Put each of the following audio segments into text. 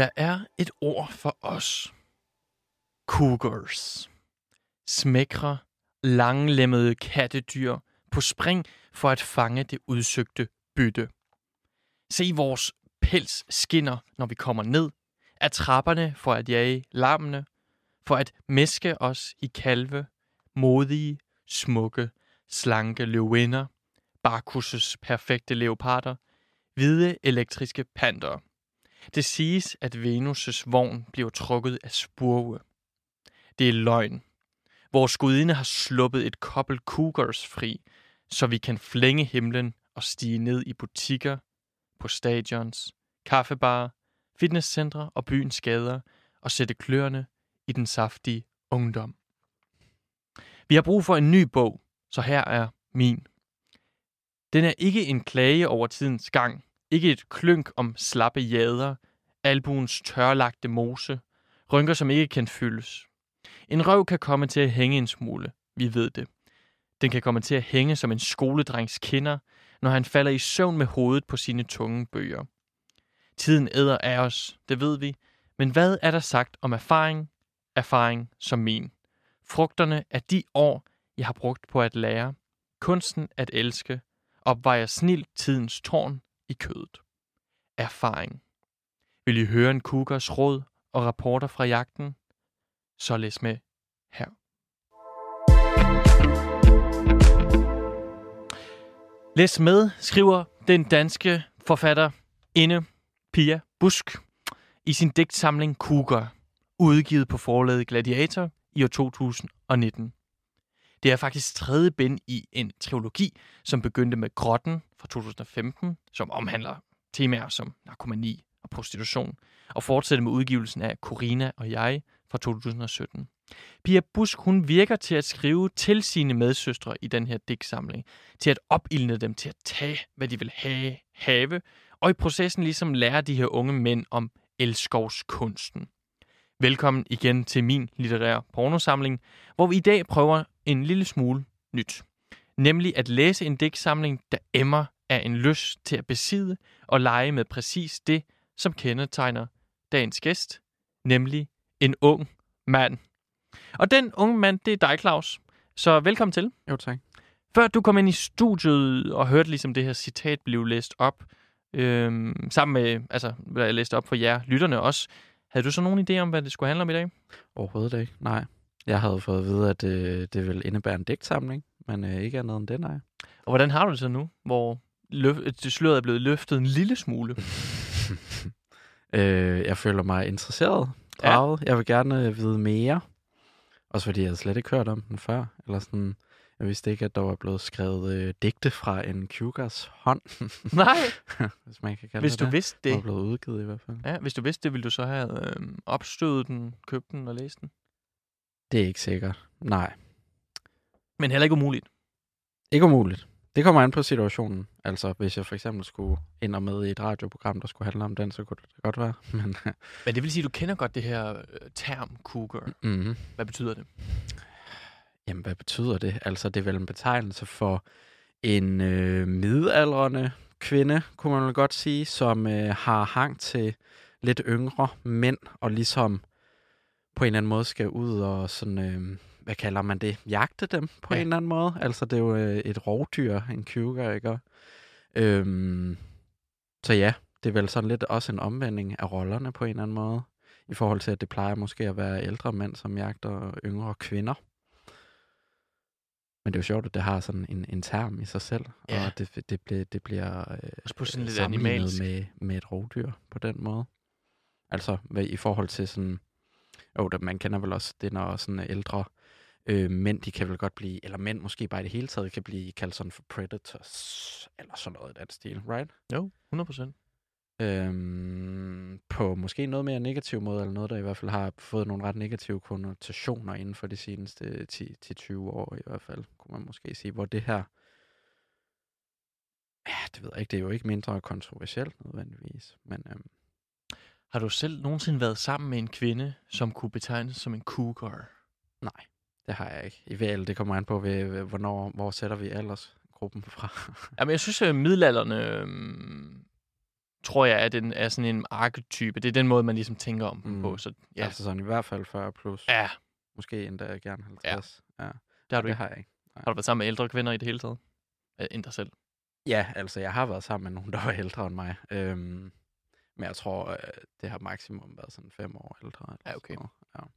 Der er et ord for os. Cougars. Smækre, langlemmede kattedyr på spring for at fange det udsøgte bytte. Se vores pels skinner, når vi kommer ned, af trapperne for at jage lammene, for at meske os i kalve, modige, smukke, slanke løvinder, Barkus' perfekte leoparder, hvide elektriske panter. Det siges, at Venus' vogn bliver trukket af spurve. Det er løgn. Vores gudinde har sluppet et kobbel cougars fri, så vi kan flænge himlen og stige ned i butikker, på stadions, kaffebarer, fitnesscentre og byens gader og sætte kløerne i den saftige ungdom. Vi har brug for en ny bog, så her er min. Den er ikke en klage over tidens gang, ikke et klynk om slappe jader, albuens tørlagte mose, rynker som ikke kan fyldes. En røv kan komme til at hænge en smule, vi ved det. Den kan komme til at hænge som en skoledrengs kinder, når han falder i søvn med hovedet på sine tunge bøger. Tiden æder af os, det ved vi, men hvad er der sagt om erfaring? Erfaring som min. Frugterne af de år, jeg har brugt på at lære, kunsten at elske, opvejer snilt tidens tårn i kødet. Erfaring. Vil I høre en kukkers råd og rapporter fra jagten? Så læs med her. Læs med, skriver den danske forfatter Inde Pia Busk i sin digtsamling Cougar, udgivet på forlaget Gladiator i år 2019. Det er faktisk tredje bind i en trilogi, som begyndte med Grotten fra 2015, som omhandler temaer som narkomani og prostitution, og fortsætter med udgivelsen af Corina og jeg fra 2017. Pia Busk, hun virker til at skrive til sine medsøstre i den her digtsamling, til at opildne dem til at tage, hvad de vil have, have, og i processen ligesom lære de her unge mænd om elskovskunsten. Velkommen igen til min litterære pornosamling, hvor vi i dag prøver en lille smule nyt. Nemlig at læse en digtsamling, der emmer af en lyst til at besidde og lege med præcis det, som kendetegner dagens gæst, nemlig en ung mand. Og den unge mand, det er dig, Claus. Så velkommen til. Jo, tak. Før du kom ind i studiet og hørte ligesom det her citat blive læst op, øhm, sammen med, altså, hvad jeg læste op for jer, lytterne også, havde du så nogen idé om, hvad det skulle handle om i dag? Overhovedet ikke, nej. Jeg havde fået at vide, at øh, det ville indebære en digtsamling, men øh, ikke andet end det, nej. Og hvordan har du det så nu, hvor løf- det sløret er blevet løftet en lille smule? øh, jeg føler mig interesseret, draget. Ja. Jeg vil gerne øh, vide mere. Også fordi jeg slet ikke hørt om den før. Eller sådan, jeg vidste ikke, at der var blevet skrevet øh, digte fra en Kugars hånd. Nej, hvis man kan kalde hvis det du det. vidste Det var blevet udgivet i hvert fald. Ja, hvis du vidste det, ville du så have øh, opstødet den, købt den og læst den. Det er ikke sikkert. Nej, Men heller ikke umuligt. ikke umuligt. Det kommer an på situationen. Altså, hvis jeg for eksempel skulle ind og med i et radioprogram, der skulle handle om den, så kunne det godt være. Men, Men det vil sige, at du kender godt det her øh, term cougar. mm-hmm. Hvad betyder det? Jamen, hvad betyder det? Altså, det er vel en betegnelse for en øh, midaldrende kvinde, kunne man vel godt sige, som øh, har hang til lidt yngre mænd, og ligesom på en eller anden måde skal ud og sådan, øh, hvad kalder man det, jagte dem på Ja. en eller anden måde. Altså, det er jo øh, et rovdyr, en cougar, ikke? Øhm, så ja, det er vel sådan lidt også en omvending af rollerne på en eller anden måde, i forhold til, at det plejer måske at være ældre mænd, som jagter yngre kvinder. Men det er jo sjovt, at det har sådan en, en term i sig selv, Ja. og det, det, bliver, det bliver øh, Også på sådan lidt animalsk. med, med et rovdyr på den måde. Altså hvad, i forhold til sådan, jo, der, man kender vel også det, når sådan ældre øh, mænd, de kan vel godt blive, eller mænd måske bare i det hele taget, kan blive kaldt sådan for predators, eller sådan noget i den stil, right? Jo, 100 procent. Øhm, på måske noget mere negativ måde, eller noget, der i hvert fald har fået nogle ret negative konnotationer inden for de seneste 10-20 år i hvert fald, kunne man måske sige, hvor det her, ja, det ved jeg ikke, det er jo ikke mindre kontroversielt nødvendigvis, men øhm, Har du selv nogensinde været sammen med en kvinde, som kunne betegnes som en cougar? nej, det har jeg ikke. I VL, det kommer an på, ved, ved, hvornår, hvor sætter vi aldersgruppen fra. Jamen, jeg synes, at middelalderne øhm, tror jeg, at den er sådan en arketype. Det er den måde, man ligesom tænker om mm. Mm. på. Så Ja. ja, Altså sådan i hvert fald 40 plus. ja Måske endda gerne 50. Ja. ja. der har du Det ikke. har jeg ikke. Har du været sammen med ældre kvinder i det hele taget? End dig selv. Ja, altså jeg har været sammen med nogen, der var ældre end mig. Øhm, men jeg tror, øh, det har maksimum været sådan fem år ældre. eller Ja, okay. sådan noget.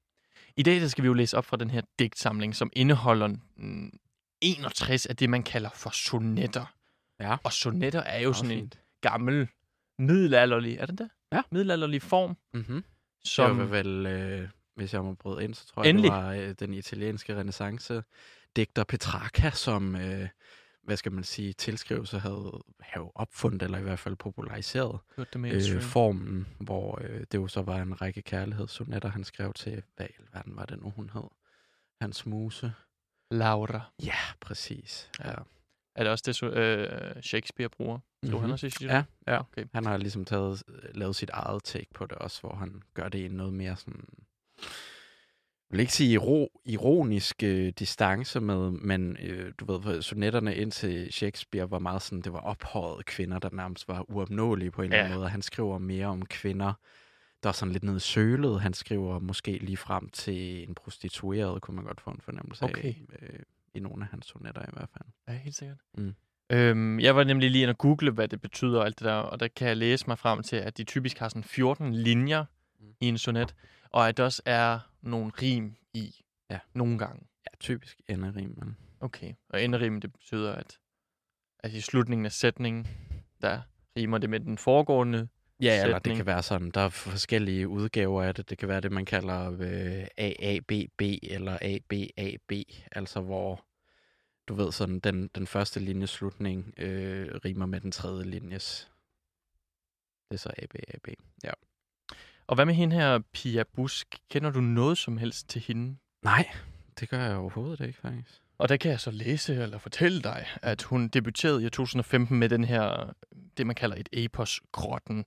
I dag der skal vi jo læse op fra den her digtsamling, som indeholder mm, 61 af det, man kalder for sonetter. Ja. Og sonetter er jo Meget sådan en fint. gammel middelalderlig, er den det? Ja. Middelalderlig form, Mm-hmm. som... Det var vel, øh, hvis jeg må bryde ind, så tror Endelig. jeg, det var øh, den italienske renaissance digter Petrarca, som, øh, hvad skal man sige, tilskrivelse havde, havde opfundet, eller i hvert fald populariseret øh, formen, hvor øh, det jo så var en række kærlighedssonetter, han skrev til, hvad i alverden var det nu, hun hed? Hans muse. Laura. Ja, præcis. Ja. Ja. Er det også det, så, øh, Shakespeare bruger? Slog mm-hmm. han også i sit? Ja, ja. Okay. Han har ligesom taget, lavet sit eget take på det også, hvor han gør det i noget mere sådan... Jeg vil ikke sige iro, ironisk øh, distance med, men øh, du ved, sonetterne ind til Shakespeare var meget sådan, det var ophøjet kvinder, der nærmest var uopnåelige på en eller anden Ja. måde. Han skriver mere om kvinder, der er sådan lidt nede i sølet. Han skriver måske lige frem til en prostitueret, kunne man godt få en fornemmelse Okay. af, øh, i nogle af hans sonetter i hvert fald. Ja, helt sikkert. Mm. Øhm, jeg var nemlig lige inde og google, hvad det betyder og alt det der, og der kan jeg læse mig frem til, at de typisk har sådan 14 linjer Mm. i en sonet, og at der også er nogle rim i Ja. nogle gange. Ja, typisk enderim, men... Okay, og enderim, det betyder, at, at i slutningen af sætningen, der rimer det med den foregående. Ja, eller det sætning. kan være sådan, der er forskellige udgaver af det. Det kan være det, man kalder øh, AABB eller ABAB, altså hvor du ved sådan, den, den første linjes slutning øh, rimer med den tredje linjes. Det er så ABAB. Ja. Og hvad med hende her, Pia Busk? Kender du noget som helst til hende? Nej, det gør jeg overhovedet ikke, faktisk. Og der kan jeg så læse eller fortælle dig, at hun debuterede i 2015 med den her, det man kalder et epos, Grotten.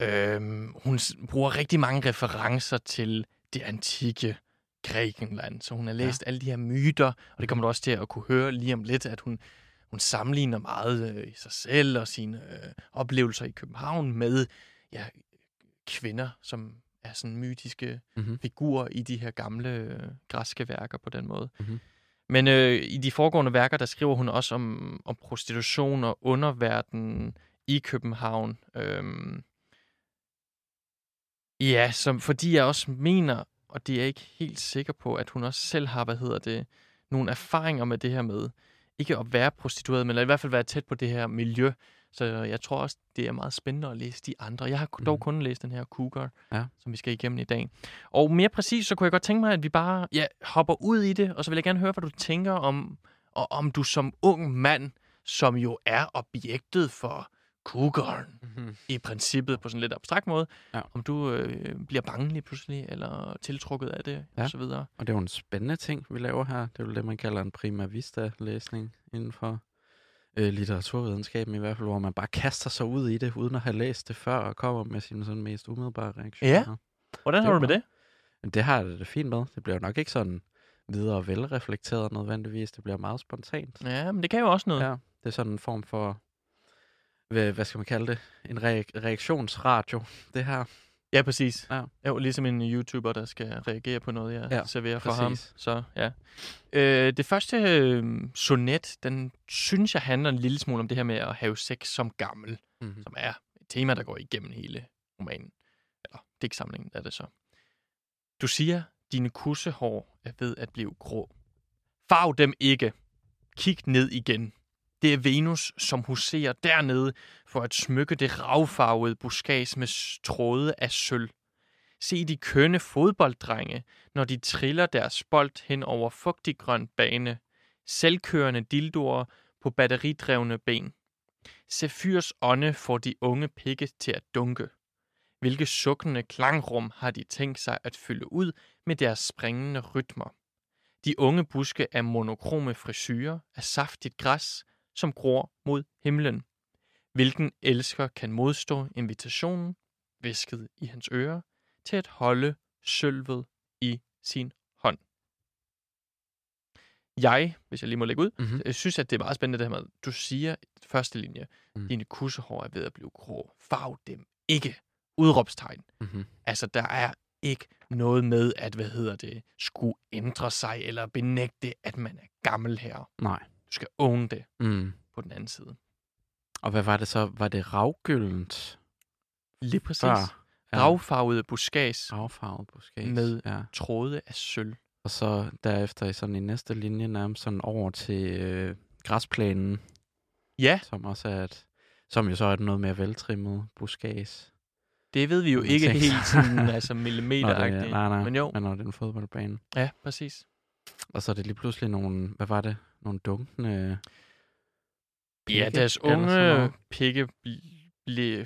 Øhm, hun bruger rigtig mange referencer til det antikke Grækenland, så hun har læst ja. alle de her myter, og det kommer du også til at kunne høre lige om lidt, at hun, hun sammenligner meget øh, i sig selv og sine øh, oplevelser i København med ja, kvinder, som er sådan mytiske Mm-hmm. figurer i de her gamle øh, græske værker på den måde. Mhm. Men øh, i de foregående værker, der skriver hun også om, om prostitution og underverden i København. Øhm, ja, som, fordi jeg også mener, og det er jeg ikke helt sikker på, at hun også selv har, hvad hedder det, nogle erfaringer med det her med, ikke at være prostitueret, men at i hvert fald være tæt på det her miljø. Så jeg tror også, det er meget spændende at læse de andre. Jeg har mm. dog Mhm. kun læst den her Cougar, Ja. som vi skal igennem i dag. Og mere præcis, så kunne jeg godt tænke mig, at vi bare ja, hopper ud i det, og så vil jeg gerne høre, hvad du tænker om, og om du som ung mand, som jo er objektet for Cougaren, Mm-hmm. i princippet på sådan en lidt abstrakt måde, Ja. om du øh, bliver bange lige pludselig, eller tiltrukket af det, Ja. og så videre. Og det er jo en spændende ting, vi laver her. Det er jo det, man kalder en prima vista-læsning inden for øh, litteraturvidenskaben i hvert fald, hvor man bare kaster sig ud i det, uden at have læst det før, og kommer med sine sådan mest umiddelbare reaktioner. Ja. Hvordan har du med det? Det har jeg det da fint med. Det bliver nok ikke sådan videre velreflekteret nødvendigvis. Det bliver meget spontant. Ja, men det kan jo også noget. Ja, det er sådan en form for, hvad, hvad skal man kalde det? En reak- reaktionsradio, det her. Ja, præcis. Ja. Jo, ligesom en YouTuber, der skal reagere på noget, jeg ja, serverer for præcis. ham. Så ja. Øh, det første øh, sonet, den synes jeg handler en lille smule om det her med at have sex som gammel, Mm-hmm. som er et tema, der går igennem hele romanen. Eller digtsamlingen er det så. Du siger, dine kussehår er ved at blive grå. Farv dem ikke. Kig ned igen. Det er Venus, som huserer dernede for at smykke det ravfarvede buskads med tråde af sølv. Se de kønne fodbolddrenge, når de triller deres bold hen over fugtig grøn bane. Selvkørende dildoer på batteridrevne ben. Sefyrs ånde får de unge pikke til at dunke. Hvilke sukkende klangrum har de tænkt sig at fylde ud med deres springende rytmer? De unge buske af monokrome frisyrer af saftigt græs, som gror mod himlen. Hvilken elsker kan modstå invitationen, visket i hans øre, til at holde sølvet i sin hånd. Jeg, hvis jeg lige må lægge ud, Mm-hmm. jeg synes, at det er meget spændende det her med, du siger første linje, mm. dine kussehår er ved at blive grå. Farv dem ikke. Udråbstegn. Mm-hmm. Altså, der er ikke noget med, at, hvad hedder det, skulle ændre sig eller benægte, at man er gammel her. Nej. Skal own det Mm. på den anden side. Og hvad var det så? Var det ravgyldent Lige præcis. før? Ravfarvede buskage Ravfarvet buskage. Med- Ja. tråde af sølv. Og så derefter i sådan i næste linje nærmest sådan over til øh, græsplænen, Ja, som også er et, som jo så er noget mere veltrimmet buskage. det ved vi jo ikke tænker- helt sådan, altså millimeteragtigt. nej, nej, Men jo, men når det er en fodboldbane. ja, præcis. Og så er det lige pludselig nogle, hvad var det? Nogle dunkende... Ja, pigge deres unge pikke bl- bliver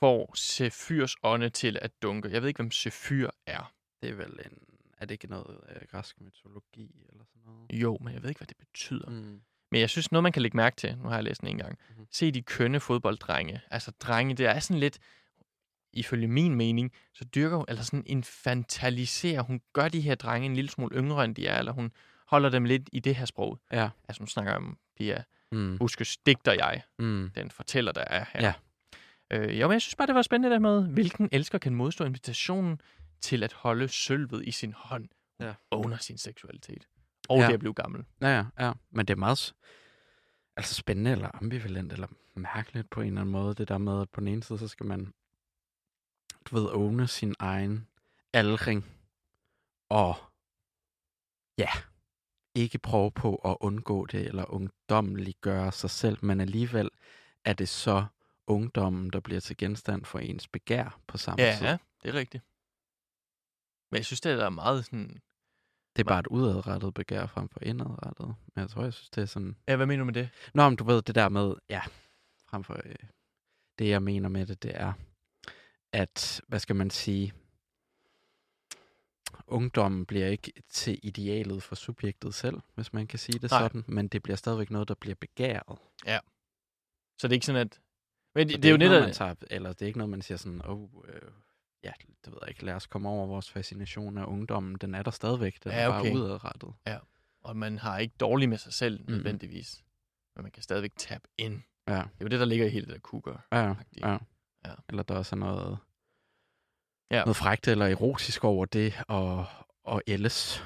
får Sefyrs ånde til at dunke. Jeg ved ikke, hvem Sefyr er. Det er vel en... Er det ikke noget øh, græsk mytologi eller sådan noget? Jo, men jeg ved ikke, hvad det betyder. Mm. Men jeg synes, noget man kan lægge mærke til, nu har jeg læst den en gang, Mhm. se de kønne fodbolddrenge. Altså drenge, det er sådan lidt, ifølge min mening, så dyrker hun, eller sådan infantaliserer, hun gør de her drenge en lille smule yngre, end de er, eller hun holder dem lidt i det her sprog. Ja. Altså, hun snakker om, de er Mm. Buskes digter jeg, Mm. den fortæller, der er her. Ja. Øh, jo, men jeg synes bare, det var spændende der med, hvilken elsker kan modstå invitationen til at holde sølvet i sin hånd. Ja. owner sin seksualitet. Og Ja. det at blive gammel. Ja, ja, ja. Men det er meget altså spændende eller ambivalent eller mærkeligt på en eller anden måde. Det der med, at på den ene side, så skal man, du ved, åbne sin egen aldring. Og ja, ikke prøve på at undgå det eller ungdomliggøre sig selv, men alligevel er det så ungdommen, der bliver til genstand for ens begær på samme Ja, tid. ja, det er rigtigt. Men jeg synes, det er meget sådan... Det er bare et udadrettet begær frem for indadrettet. Men jeg tror, jeg synes, det er sådan... Ja, hvad mener du med det? Nå, men du ved, det der med, ja, frem for øh, det, jeg mener med det, det er, at, hvad skal man sige, ungdommen bliver ikke til idealet for subjektet selv, hvis man kan sige det Nej. sådan, men det bliver stadigvæk noget, der bliver begæret. Så det er ikke sådan, at... Men det, det er jo netop... man tager, eller det er ikke noget, man siger sådan, åh, oh, øh, ja, det ved jeg ikke, lad os komme over vores fascination af ungdommen. Den er der stadigvæk, den Ja, er bare okay. udadrettet. Og man har ikke dårligt med sig selv, nødvendigvis. Men man kan stadigvæk tabe ind. Ja, Det er jo det, der ligger i hele det der cougar. ja, ja. Ja. Eller der er også noget, Ja. noget frægt eller erotisk over det, og, og ellers.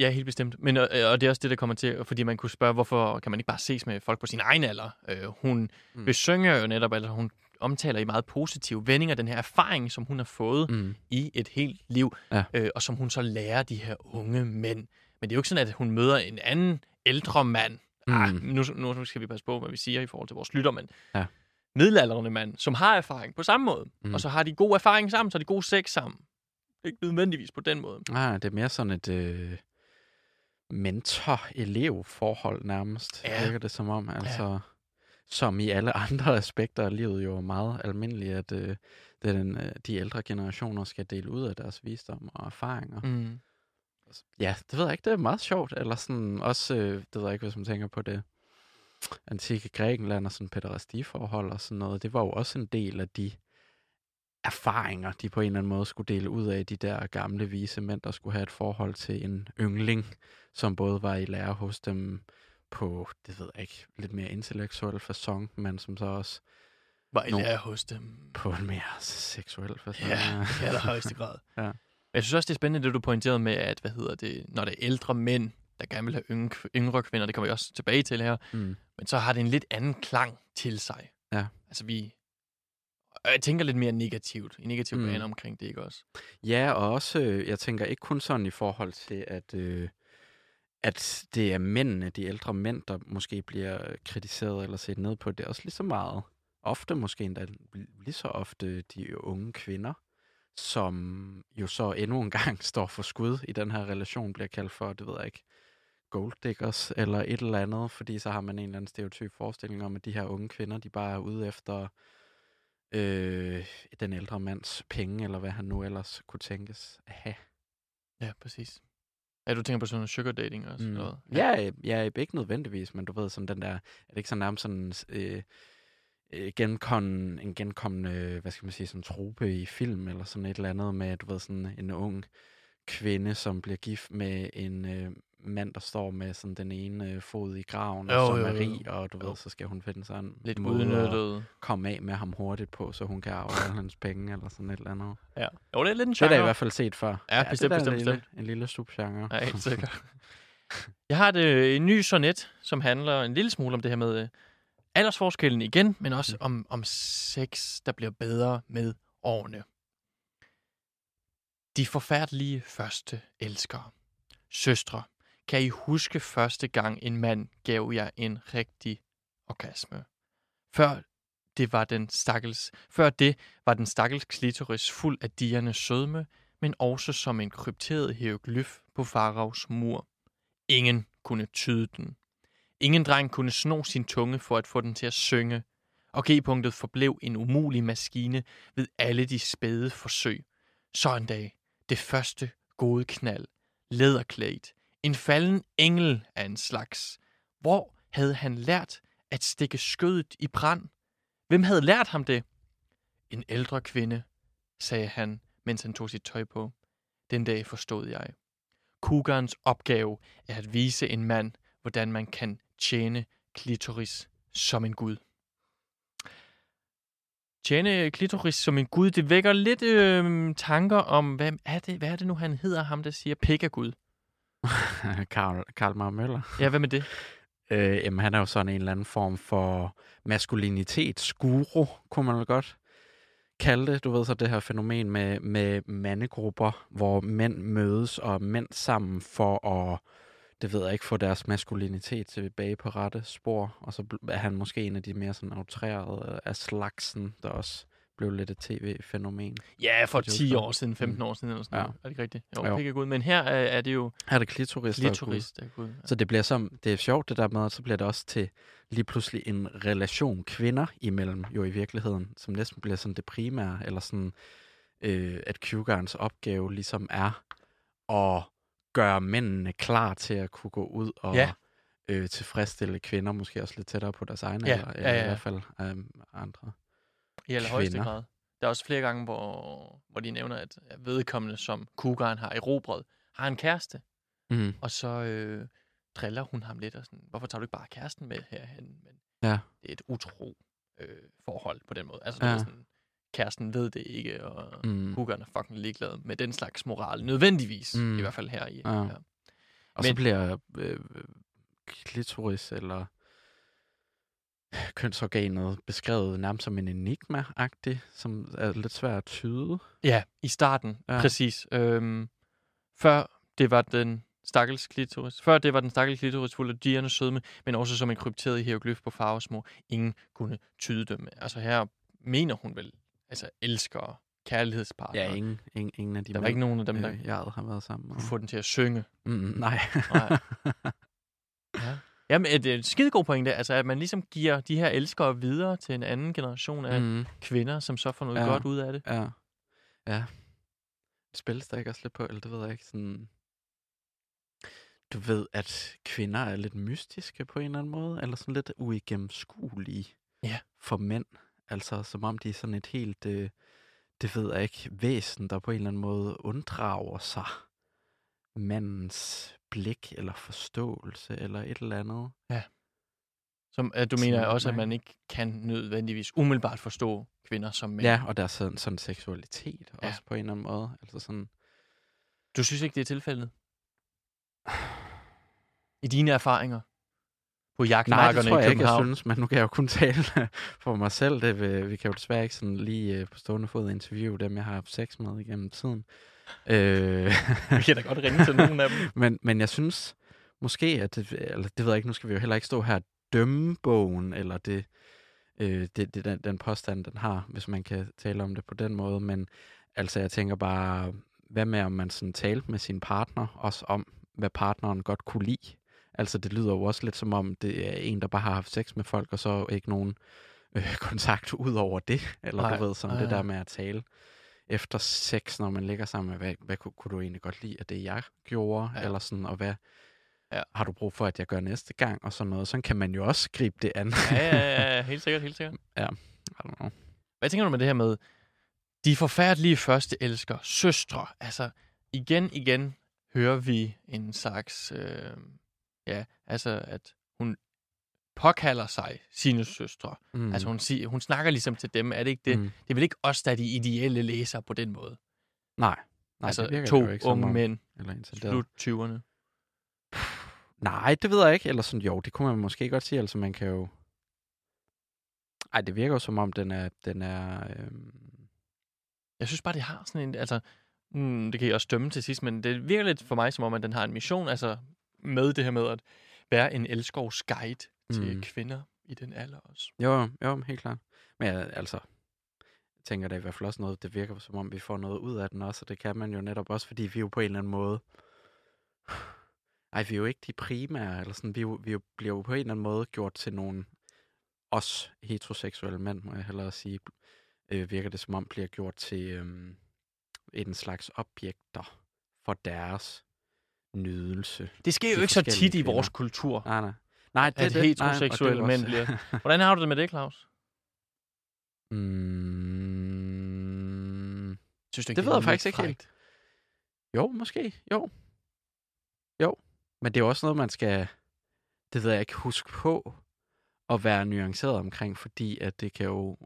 Ja, helt bestemt. Men, øh, og det er også det, der kommer til, fordi man kunne spørge, hvorfor kan man ikke bare ses med folk på sin egen alder? Øh, hun Mm. besynger jo netop, eller hun omtaler i meget positive vendinger den her erfaring, som hun har fået mm. I et helt liv, Ja. øh, og som hun så lærer de her unge mænd. Men det er jo ikke sådan, at hun møder en anden ældre mand. Mm. Ah, Mm. nu, nu skal vi passe på, hvad vi siger i forhold til vores lytter, men Ja. Middelaldrende mand, som har erfaring på samme måde, Mm. og så har de god erfaring sammen, så har de god sex sammen. Ikke nødvendigvis på den måde. Ah, det er mere sådan et øh, mentor-elev-forhold nærmest, Ja. virker det som om. Altså, som i alle andre aspekter af livet jo er meget almindeligt, at øh, den, øh, de ældre generationer skal dele ud af deres visdom og erfaringer. Mm. Ja, det ved jeg ikke, det er meget sjovt. Eller sådan også, øh, det ved jeg ikke, hvis man tænker på det antikke Grækenland og sådan pæderastiforhold og sådan noget. Det var jo også en del af de erfaringer, de på en eller anden måde skulle dele ud af de der gamle vise mænd, der skulle have et forhold til en yngling, som både var i lære hos dem på, det ved jeg ikke, lidt mere intellektuel façon, men som så også Var i Nå. lære hos dem. på en mere seksuel façon. Ja, i allerhøjeste grad. Ja. Jeg synes også, det er spændende, det du pointerede med, at hvad hedder det, når det er ældre mænd, der gerne vil have yngre, yngre kvinder, det kommer vi også tilbage til her, Mm. men så har det en lidt anden klang til sig. Ja. Altså vi, jeg tænker lidt mere negativt, i negativ Mm. mm. bane omkring det, ikke også? Ja, og også, øh, jeg tænker ikke kun sådan i forhold til, at, øh, at det er mændene, de ældre mænd, der måske bliver kritiseret eller set ned på. Det er også lige så meget, ofte måske endda lige så ofte de unge kvinder, som jo så endnu en gang står for skud i den her relation, bliver kaldt for, det ved jeg ikke, golddiggers eller et eller andet, fordi så har man en eller anden stereotyp forestilling om, at de her unge kvinder, de bare er ude efter øh, den ældre mands penge, eller hvad han nu ellers kunne tænkes at have. Ja, præcis. Ja, du tænker på sådan noget sugar dating også? Mm. eller hvad? Ja, øh, ja, ikke nødvendigvis, men du ved, sådan den der, er det ikke så nærmest sådan øh, øh, genkon, en genkommende, hvad skal man sige, sådan trope i film, eller sådan et eller andet med, du ved, sådan en ung kvinde, som bliver gift med en øh, mand, der står med sådan den ene øh, fod i graven, Jo, og som jo, er rig, og du Jo. ved, så skal hun finde en Lidt måde at komme af med ham hurtigt på, så hun kan alle hans penge, eller sådan et eller andet. Ja. Jo, det er lidt en Det er genre. i hvert fald set før. Ja, bestemt, det da bestemt, en lille, bestemt. En lille subgenre. Ja, helt sikkert. Jeg har et, øh, en ny sonnet, som handler en lille smule om det her med øh, aldersforskellen igen, men også om, om sex, der bliver bedre med årene. De forfærdelige første elskere. Søstre, kan I huske første gang en mand gav jer en rigtig orgasme? Før det var den stakkels, før det var den stakkels klitoris fuld af dierne sødme, men også som en krypteret hieroglyf på faraos mur. Ingen kunne tyde den. Ingen dreng kunne sno sin tunge for at få den til at synge, og G-punktet forblev en umulig maskine ved alle de spæde forsøg. Så en dag, det første gode knald, læderklædt, en falden engel af en slags. Hvor havde han lært at stikke skødet i brand? Hvem havde lært ham det? En ældre kvinde, sagde han, mens han tog sit tøj på. Den dag forstod jeg. Kugans opgave er at vise en mand, hvordan man kan tjene klitoris som en gud. Tjene klitoris som en gud, det vækker lidt øh, tanker om, hvad er, det, hvad er det nu, han hedder, ham der siger Pekagud? Karl, Karl Mar Møller. Ja, hvad med det? Øh, jamen, han er jo sådan en eller anden form for maskulinitetsguru, kunne man vel godt kalde det. Du ved så det her fænomen med, med mandegrupper, hvor mænd mødes og mænd sammen for at, det ved jeg ikke, få deres maskulinitet tilbage på rette spor. Og så er han måske en af de mere sådan outrerede af slagsen, der også blev lidt et tv-fænomen. Ja, for Det er jo 10 sådan. år siden, 15 år siden eller sådan Ja. noget. Er det ikke rigtigt? Jo, Jo. Pekagud. Men her er, er det jo Her er det klitoris, gud. klitoris, der er gud. Så det bliver som, det er sjovt det der med, at så bliver det også til lige pludselig en relation kvinder imellem, jo i virkeligheden, som næsten bliver sådan det primære, eller sådan, øh, at Q-Garns opgave ligesom er at gøre mændene klar til at kunne gå ud og Ja. øh, tilfredsstille kvinder, måske også lidt tættere på deres egen Ja, alder, ja, eller ja, i ja. hvert fald øh, andre. I allerhøjeste kvinder. grad. Der er også flere gange, hvor, hvor de nævner, at vedkommende, som Kugaren har erobret, har en kæreste. Mm. Og så øh, driller hun ham lidt og sådan, hvorfor tager du ikke bare kæresten med herhen? Men Ja. det er et utro øh, forhold på den måde. Altså, Ja. sådan, kæresten ved det ikke, og mm. Kugaren er fucking ligeglad med den slags moral. Nødvendigvis, mm. I hvert fald her i. Ja. Og så Men- bliver øh, klitoris eller kønsorganet beskrevet nærmest som en enigma-agtig, som er lidt svært at tyde. ja, i starten, ja. Præcis. Øhm, før det var den stakkels klitoris. Før det var den stakkels klitoris fuld af dierne sødme, men også som en krypteret hieroglyf på farvesmå. Ingen kunne tyde dem. Altså her mener hun vel, altså elsker kærlighedspartner. Ja, ingen, ingen, ingen af de der var mænd, ikke nogen af dem, der øh, jeg har været sammen med. kunne få den til at synge. Mm, nej. Nej. Ja. Jamen, det er et skidegod pointe, altså at man ligesom giver de her elskere videre til en anden generation af mm. kvinder, som så får noget. Ja. godt ud af det. ja. Ja. Spilles der ikke også lidt på, eller det ved jeg ikke, sådan... Du ved, at kvinder er lidt mystiske på en eller anden måde, eller sådan lidt uigennemskuelige Ja. for mænd. Altså, som om de er sådan et helt, øh, det ved jeg ikke, væsen, der på en eller anden måde unddrager sig mandens blik eller forståelse eller et eller andet. Som, at du Sådan mener er også, at man ikke kan nødvendigvis umiddelbart forstå kvinder som mænd. Ja, og der er sådan, sådan seksualitet Ja. også på en eller anden måde. Altså sådan, Du synes ikke, det er tilfældet? I dine erfaringer på Nej, jagtmarkerne det tror i jeg ikke, jeg København? synes, men nu kan jeg jo kun tale for mig selv. Det, vil- vi kan jo desværre ikke sådan lige øh, på stående fod interviewe dem, jeg har haft sex med igennem tiden. Øh, Vi kan da godt ringe til nogle af dem. men, men jeg synes måske, at det, eller det ved jeg ikke, nu skal vi jo heller ikke stå her og dømme bogen, eller det, øh, det, det den, den påstand, den har, hvis man kan tale om det på den måde. Men altså, jeg tænker bare, hvad med om man sådan talte med sin partner, også om, hvad partneren godt kunne lide? Altså, det lyder jo også lidt som om, det er en, der bare har haft sex med folk, og så ikke nogen øh, kontakt ud over det. Eller Nej, du ved, sådan nej, det der med at tale efter sex, når man ligger sammen med, hvad, hvad kunne, kunne du egentlig godt lide af det, jeg gjorde? Ja. Ja. Eller sådan, og hvad Ja. har du brug for, at jeg gør næste gang? Og sådan noget. Sådan kan man jo også gribe det an. Ja, ja, ja, ja, helt sikkert, helt sikkert. I don't know. Hvad tænker du med det her med de forfærdelige første elsker, søstre? Altså, igen, igen hører vi en slags, øh, ja, altså at påkalder sig sine søstre. Mm. Altså hun, siger, hun snakker ligesom til dem, er det ikke det? Mm. Det er vel ikke os, der er de ideelle læsere på den måde? Nej. Nej, altså det to ikke unge mænd, Eller slut 20'erne. Nej, det ved jeg ikke. Eller sådan, jo, det kunne man måske godt sige. Altså, man kan jo... Ej, det virker jo som om, den er... Den er øhm... Jeg synes bare, det har sådan en... Altså, mm, det kan jeg også dømme til sidst, men det virker lidt for mig som om, at den har en mission, altså med det her med at være en elskovs guide til Mm. kvinder i den alder også. Jo, jo, helt klart. Men ja, altså, jeg tænker det er i hvert fald også noget, det virker som om, vi får noget ud af den også, og det kan man jo netop også, fordi vi jo på en eller anden måde... Ej, vi er jo ikke de primære, eller sådan, vi, jo, vi jo, bliver jo på en eller anden måde gjort til nogle os heteroseksuelle mænd, må jeg hellere sige, øh, virker det som om, bliver gjort til øhm, en slags objekter for deres nydelse. Det sker jo ikke så tit i vores kvinder. kultur, Nej, nej. Nej, det er det. heteroseksuelle nej, mænd det er bliver... Hvordan har du det med det, Claus? mm, Synes du Det ved jeg faktisk ikke helt. Jo, måske. Jo. Jo. Men det er også noget, man skal, det ved jeg ikke, huske på at være nuanceret omkring, fordi at det kan jo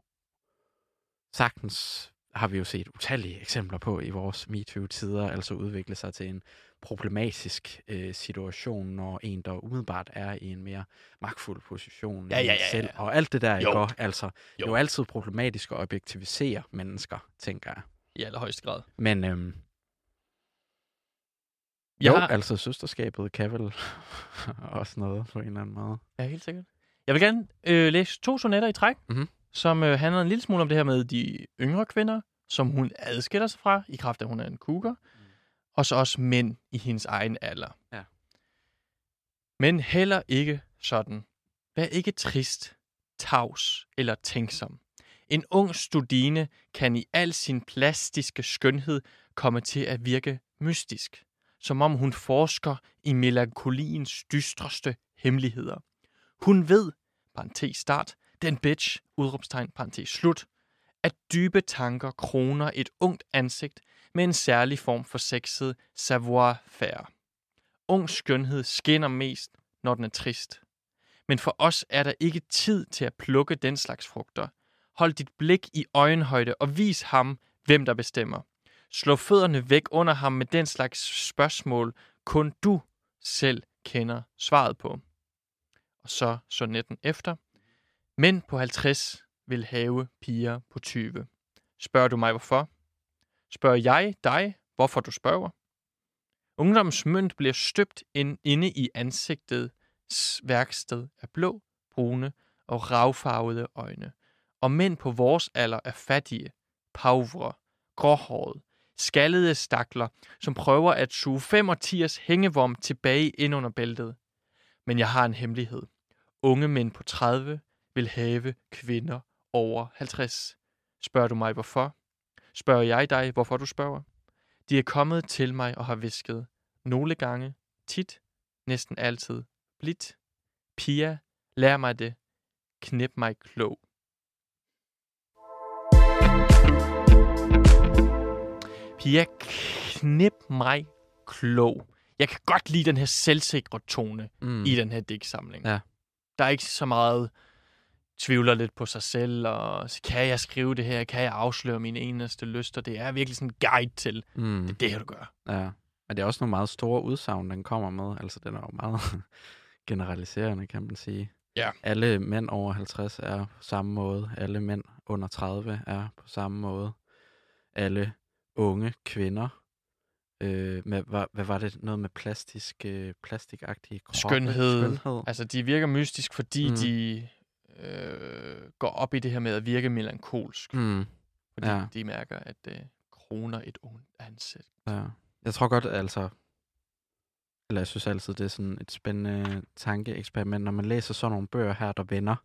sagtens, har vi jo set utallige eksempler på i vores MeToo-tider, altså udvikle sig til en problematisk øh, situation, når en, der umiddelbart er i en mere magtfuld position Ja, ja, en ja, selv, ja. og alt det der, Jo. ikke? Altså, jo. det er Jo. altid problematisk at objektivisere mennesker, tænker jeg. I allerhøjeste grad. Men øhm, Jeg jo, har- altså søsterskabet kan vel også noget på en eller anden måde. Ja, helt sikkert. Jeg vil gerne øh, læse to sonetter i træk, Mhm. som øh, handler en lille smule om det her med de yngre kvinder, som hun adskiller sig fra, i kraft af, at hun er en cougar, og så også mænd i hendes egen alder. Ja. Men heller ikke sådan. Vær ikke trist, tavs eller tænksom. En ung studine kan i al sin plastiske skønhed komme til at virke mystisk, som om hun forsker i melankoliens dystreste hemmeligheder. Hun ved, parentes start, den bitch, udråbstegn, parentes slut, at dybe tanker kroner et ungt ansigt med en særlig form for sexet savoir-faire. Ung skønhed skinner mest, når den er trist. Men for os er der ikke tid til at plukke den slags frugter. Hold dit blik i øjenhøjde og vis ham, hvem der bestemmer. Slå fødderne væk under ham med den slags spørgsmål, kun du selv kender svaret på. Og så sonetten efter. Mænd på 50 vil have piger på 20. Spørger du mig hvorfor? Spørger jeg dig, hvorfor du spørger? Ungdomsmønt bliver støbt ind, inde i ansigtets værksted af blå, brune og ravfarvede øjne. Og mænd på vores alder er fattige, pauvre, gråhårede, skallede stakler, som prøver at suge 85 hængevorm tilbage ind under bæltet. Men jeg har en hemmelighed. Unge mænd på 30 vil have kvinder over 50. Spørger du mig hvorfor? Spørger jeg dig, hvorfor du spørger? De er kommet til mig og har visket. Nogle gange, tit, næsten altid, blidt. Pia, lær mig det. Knip mig klog. Pia, knip mig klog. Jeg kan godt lide den her selvsikre tone Mm. i den her digtsamling. Ja. Der er ikke så meget tvivler lidt på sig selv, og kan jeg skrive det her, kan jeg afsløre mine eneste lyster. Det er virkelig sådan en guide til, Mm. det her du gør. Ja. Men det er også nogle meget store udsagn, den kommer med. Altså, den er jo meget generaliserende, kan man sige. Ja. Alle mænd over 50 er på samme måde. Alle mænd under 30 er på samme måde. Alle unge kvinder. Øh, med, hvad, hvad var det? Noget med plastisk, øh, plastikagtige kroppe? Skønhed. Skønhed. Altså, de virker mystisk, fordi mm. de øh, går op i det her med at virke melankolsk. Mm. Fordi Ja. de mærker, at det kroner et ungt ansigt. ja. Jeg tror godt, altså... Eller jeg synes altid, det er sådan et spændende tankeeksperiment, når man læser sådan nogle bøger her, der vender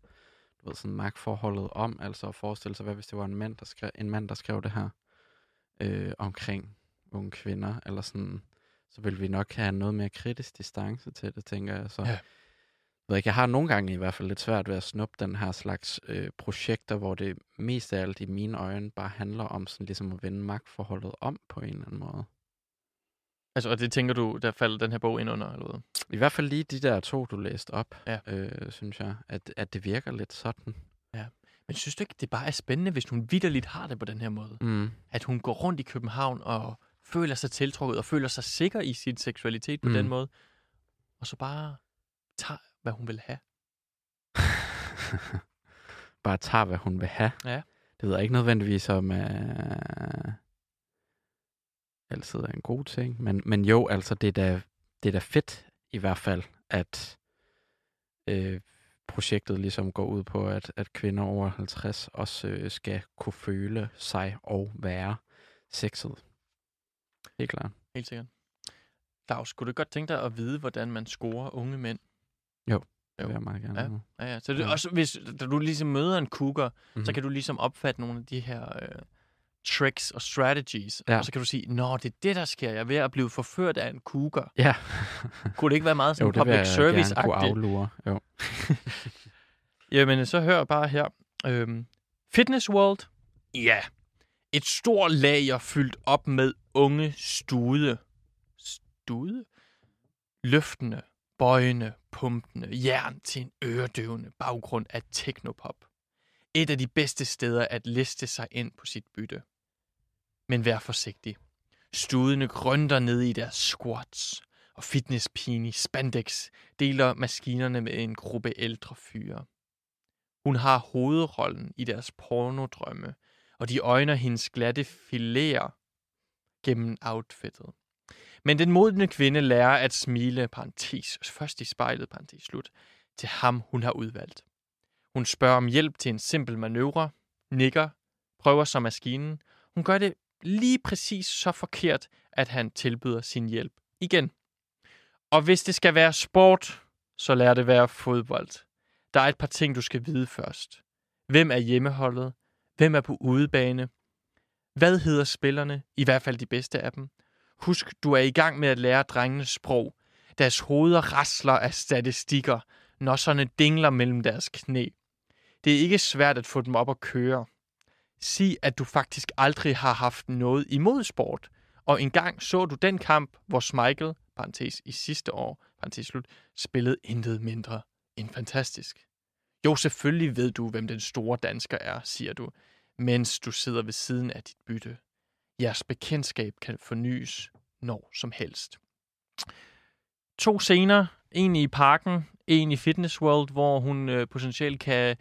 du ved, sådan magtforholdet om, altså at forestille sig, hvad hvis det var en mand, der skrev, en mand, der skrev det her øh, omkring unge kvinder, eller sådan, så vil vi nok have noget mere kritisk distance til det, tænker jeg. Så Ja. Ved ikke, jeg har nogle gange i hvert fald lidt svært ved at snuppe den her slags øh, projekter, hvor det mest af alt i mine øjne bare handler om sådan ligesom at vende magtforholdet om på en eller anden måde. Altså, og det tænker du, der falder den her bog ind under, eller hvad? I hvert fald lige de der to, du læste op, Ja. øh, synes jeg, at, at det virker lidt sådan. Men synes du ikke, det bare er spændende, hvis hun vidderligt har det på den her måde? Mm. At hun går rundt i København og føler sig tiltrukket og føler sig sikker i sin seksualitet på Mm. den måde, og så bare tager, hvad hun vil have. Bare tager, hvad hun vil have. Ja. Det ved jeg ikke nødvendigvis om uh, altid er en god ting. Men, men jo, altså, det er, da, det er da fedt i hvert fald, at øh, projektet ligesom går ud på, at, at kvinder over 50 også øh, skal kunne føle sig og være sexet. Helt klart. Helt sikkert. Claus, skulle du godt tænke dig at vide, hvordan man scorer unge mænd? Det vil jeg meget gerne. Ja. Ja, ja. Så det, Ja. også hvis da du ligesom møder en cougar, mm-hmm. så Mhm. kan du ligesom opfatte nogle af de her øh, tricks og strategies, Ja. og så kan du sige, nå, det er det, der sker. Jeg er ved at blive forført af en cougar. Ja. Kunne det ikke være meget jo, sådan vil public jeg service gerne kunne aflure. Jo. Jamen, så hør bare her. Øhm, Fitness World. Ja. Et stort lager fyldt op med unge stude. Stude? Løftende, bøjende, pumpende, jern til en øredøvende baggrund af teknopop. Et af de bedste steder at liste sig ind på sit bytte. Men vær forsigtig. Studene grønter ned i deres squats, og fitnesspigen i spandex deler maskinerne med en gruppe ældre fyre. Hun har hovedrollen i deres pornodrømme, og de øjner hendes glatte filéer gennem outfittet. Men den modne kvinde lærer at smile, parentes, først i spejlet, parentes slut, til ham, hun har udvalgt. Hun spørger om hjælp til en simpel manøvre, nikker, prøver så maskinen. Hun gør det lige præcis så forkert, at han tilbyder sin hjælp igen. Og hvis det skal være sport, så lad det være fodbold. Der er et par ting, du skal vide først. Hvem er hjemmeholdet? Hvem er på udebane? Hvad hedder spillerne? I hvert fald de bedste af dem. Husk, du er i gang med at lære drengenes sprog. Deres hoveder rasler af statistikker, når sådan dingler mellem deres knæ. Det er ikke svært at få dem op at køre. Sig, at du faktisk aldrig har haft noget imod sport, og engang så du den kamp, hvor Michael, parentes i sidste år, parentes slut, spillede intet mindre end fantastisk. Jo, selvfølgelig ved du, hvem den store dansker er, siger du, mens du sidder ved siden af dit bytte. Jeres bekendtskab kan fornyes når som helst. To scener, en i parken, en i Fitness World, hvor hun øh, potentielt kan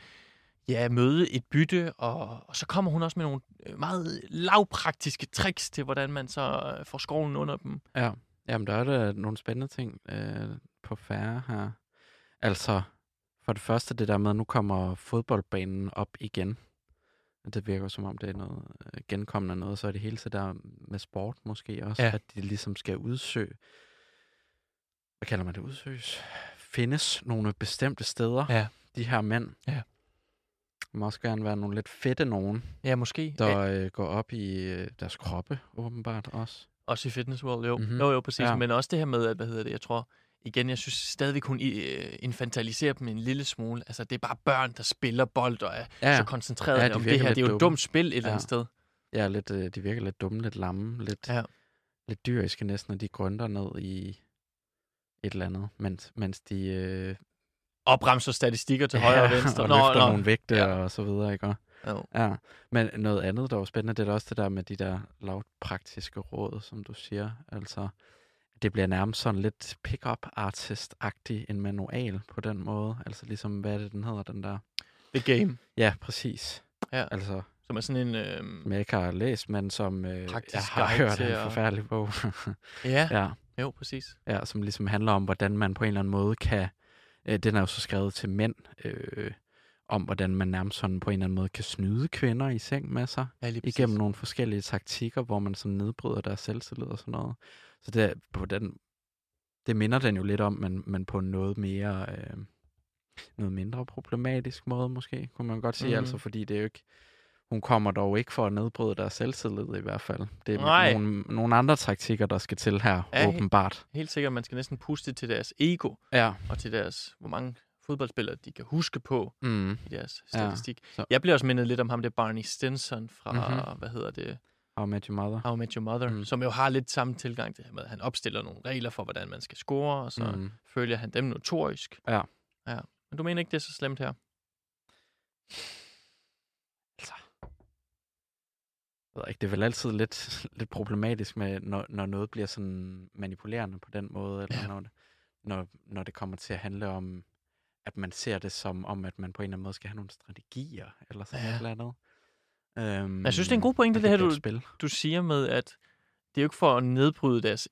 ja, møde et bytte, og, og så kommer hun også med nogle øh, meget lavpraktiske tricks til, hvordan man så øh, får skovlen under dem. Ja, jamen der er der nogle spændende ting øh, på færre her. Altså, for det første det der med, at nu kommer fodboldbanen op igen. Det virker som om, det er noget øh, genkommende noget, så er det hele så der med sport måske også, Ja. at de ligesom skal udsøge, hvad kalder man det, udsøges? Findes nogle bestemte steder, Ja. de her mænd. Ja. Det må også gerne være nogle lidt fedte nogen, Ja, måske. der Ja, øh, går op i øh, deres kroppe, åbenbart også. også i Fitness World, jo. Mhm. Mm-hmm. Jo, jo, præcis. Ja. Men også det her med, at, hvad hedder det, jeg tror, igen, jeg synes stadigvæk, hun øh, infantiliserer dem en lille smule. Altså, det er bare børn, der spiller bold og er Ja, ja. så koncentreret Ja, ja, de om det her. Det er jo et dumt spil et eller andet Ja. sted. Ja, lidt, øh, de virker lidt dumme, lidt lamme, lidt, Ja. lidt dyriske næsten, når de grønter ned i et eller andet, mens, mens de øh, Opremser statistikker til højre og venstre. og løfter nogle vægte Ja. og så videre, ikke? Jo. Ja, men noget andet, der var spændende, det er også det der med de der lavpraktiske råd, som du siger. Altså, det bliver nærmest sådan lidt pick-up artist-agtig en manual på den måde. Altså ligesom, hvad er det, den hedder, den der? The Game, Ja, præcis. Ja. Altså, som er sådan en... Øh, som jeg ikke har læst, men som øh, Praktisk jeg har hørt en at- forfærdelig bog. ja, ja. jo, præcis. Ja, som ligesom handler om, hvordan man på en eller anden måde kan... Øh, den er jo så skrevet til mænd, øh, om hvordan man nærmest sådan på en eller anden måde kan snyde kvinder i seng med sig, Ja, igennem nogle forskellige taktikker, hvor man sådan nedbryder deres selvtillid og sådan noget. Så det, på den, det minder den jo lidt om, men, men på noget mere... Øh, noget mindre problematisk måde måske, kunne man godt sige. Mhm. Mm. Altså, fordi det er jo ikke... Hun kommer dog ikke for at nedbryde deres selvtillid i hvert fald. Det er Nej. nogle, nogle andre taktikker, der skal til her, Ja, ja, helt- åbenbart. Helt sikkert, man skal næsten puste til deres ego, Ja. og til deres, hvor mange fodboldspillere de kan huske på Mm. i deres Ja, statistik. så- Jeg bliver også mindet lidt om ham, det Barney Stinson fra, Mhm. mm-hmm. hvad hedder det? How I Met Your Mother. How I Met Your Mother, Mm. som jo har lidt samme tilgang til med, han opstiller nogle regler for, hvordan man skal score, og så mm. Følger han dem notorisk. Ja. ja. Men du mener ikke, det er så slemt her? Altså, jeg ved ikke, det er vel altid lidt, lidt problematisk, med, når, når noget bliver sådan manipulerende på den måde, eller Ja. når, når, når det kommer til at handle om, at man ser det som om, at man på en eller anden måde skal have nogle strategier, eller sådan Ja. et eller andet. Øhm, Jeg synes, det er en god pointe, og det her, du- Spil. Du siger med, at det er jo ikke for at nedbryde deres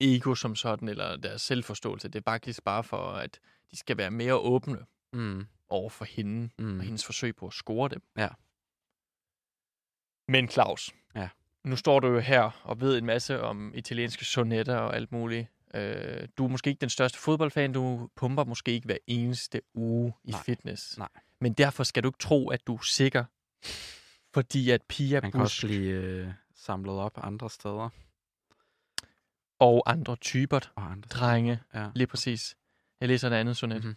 ego som sådan, eller deres selvforståelse. Det er faktisk bare for, at de skal være mere åbne Mm, over for hende, mm, og hendes forsøg på at score dem. Ja. Men Claus, Ja. nu står du jo her og ved en masse om italienske sonetter og alt muligt. Øh, du er måske ikke den største fodboldfan, du pumper måske ikke hver eneste uge i Nej. fitness. Nej. Men derfor skal du ikke tro, at du er sikker, fordi at Pia Man kan også blive øh, samlet op andre steder. og andre typer Og andre drenge, Ja. lige præcis. Jeg læser et andet sonet. Mhm. Mm-hmm.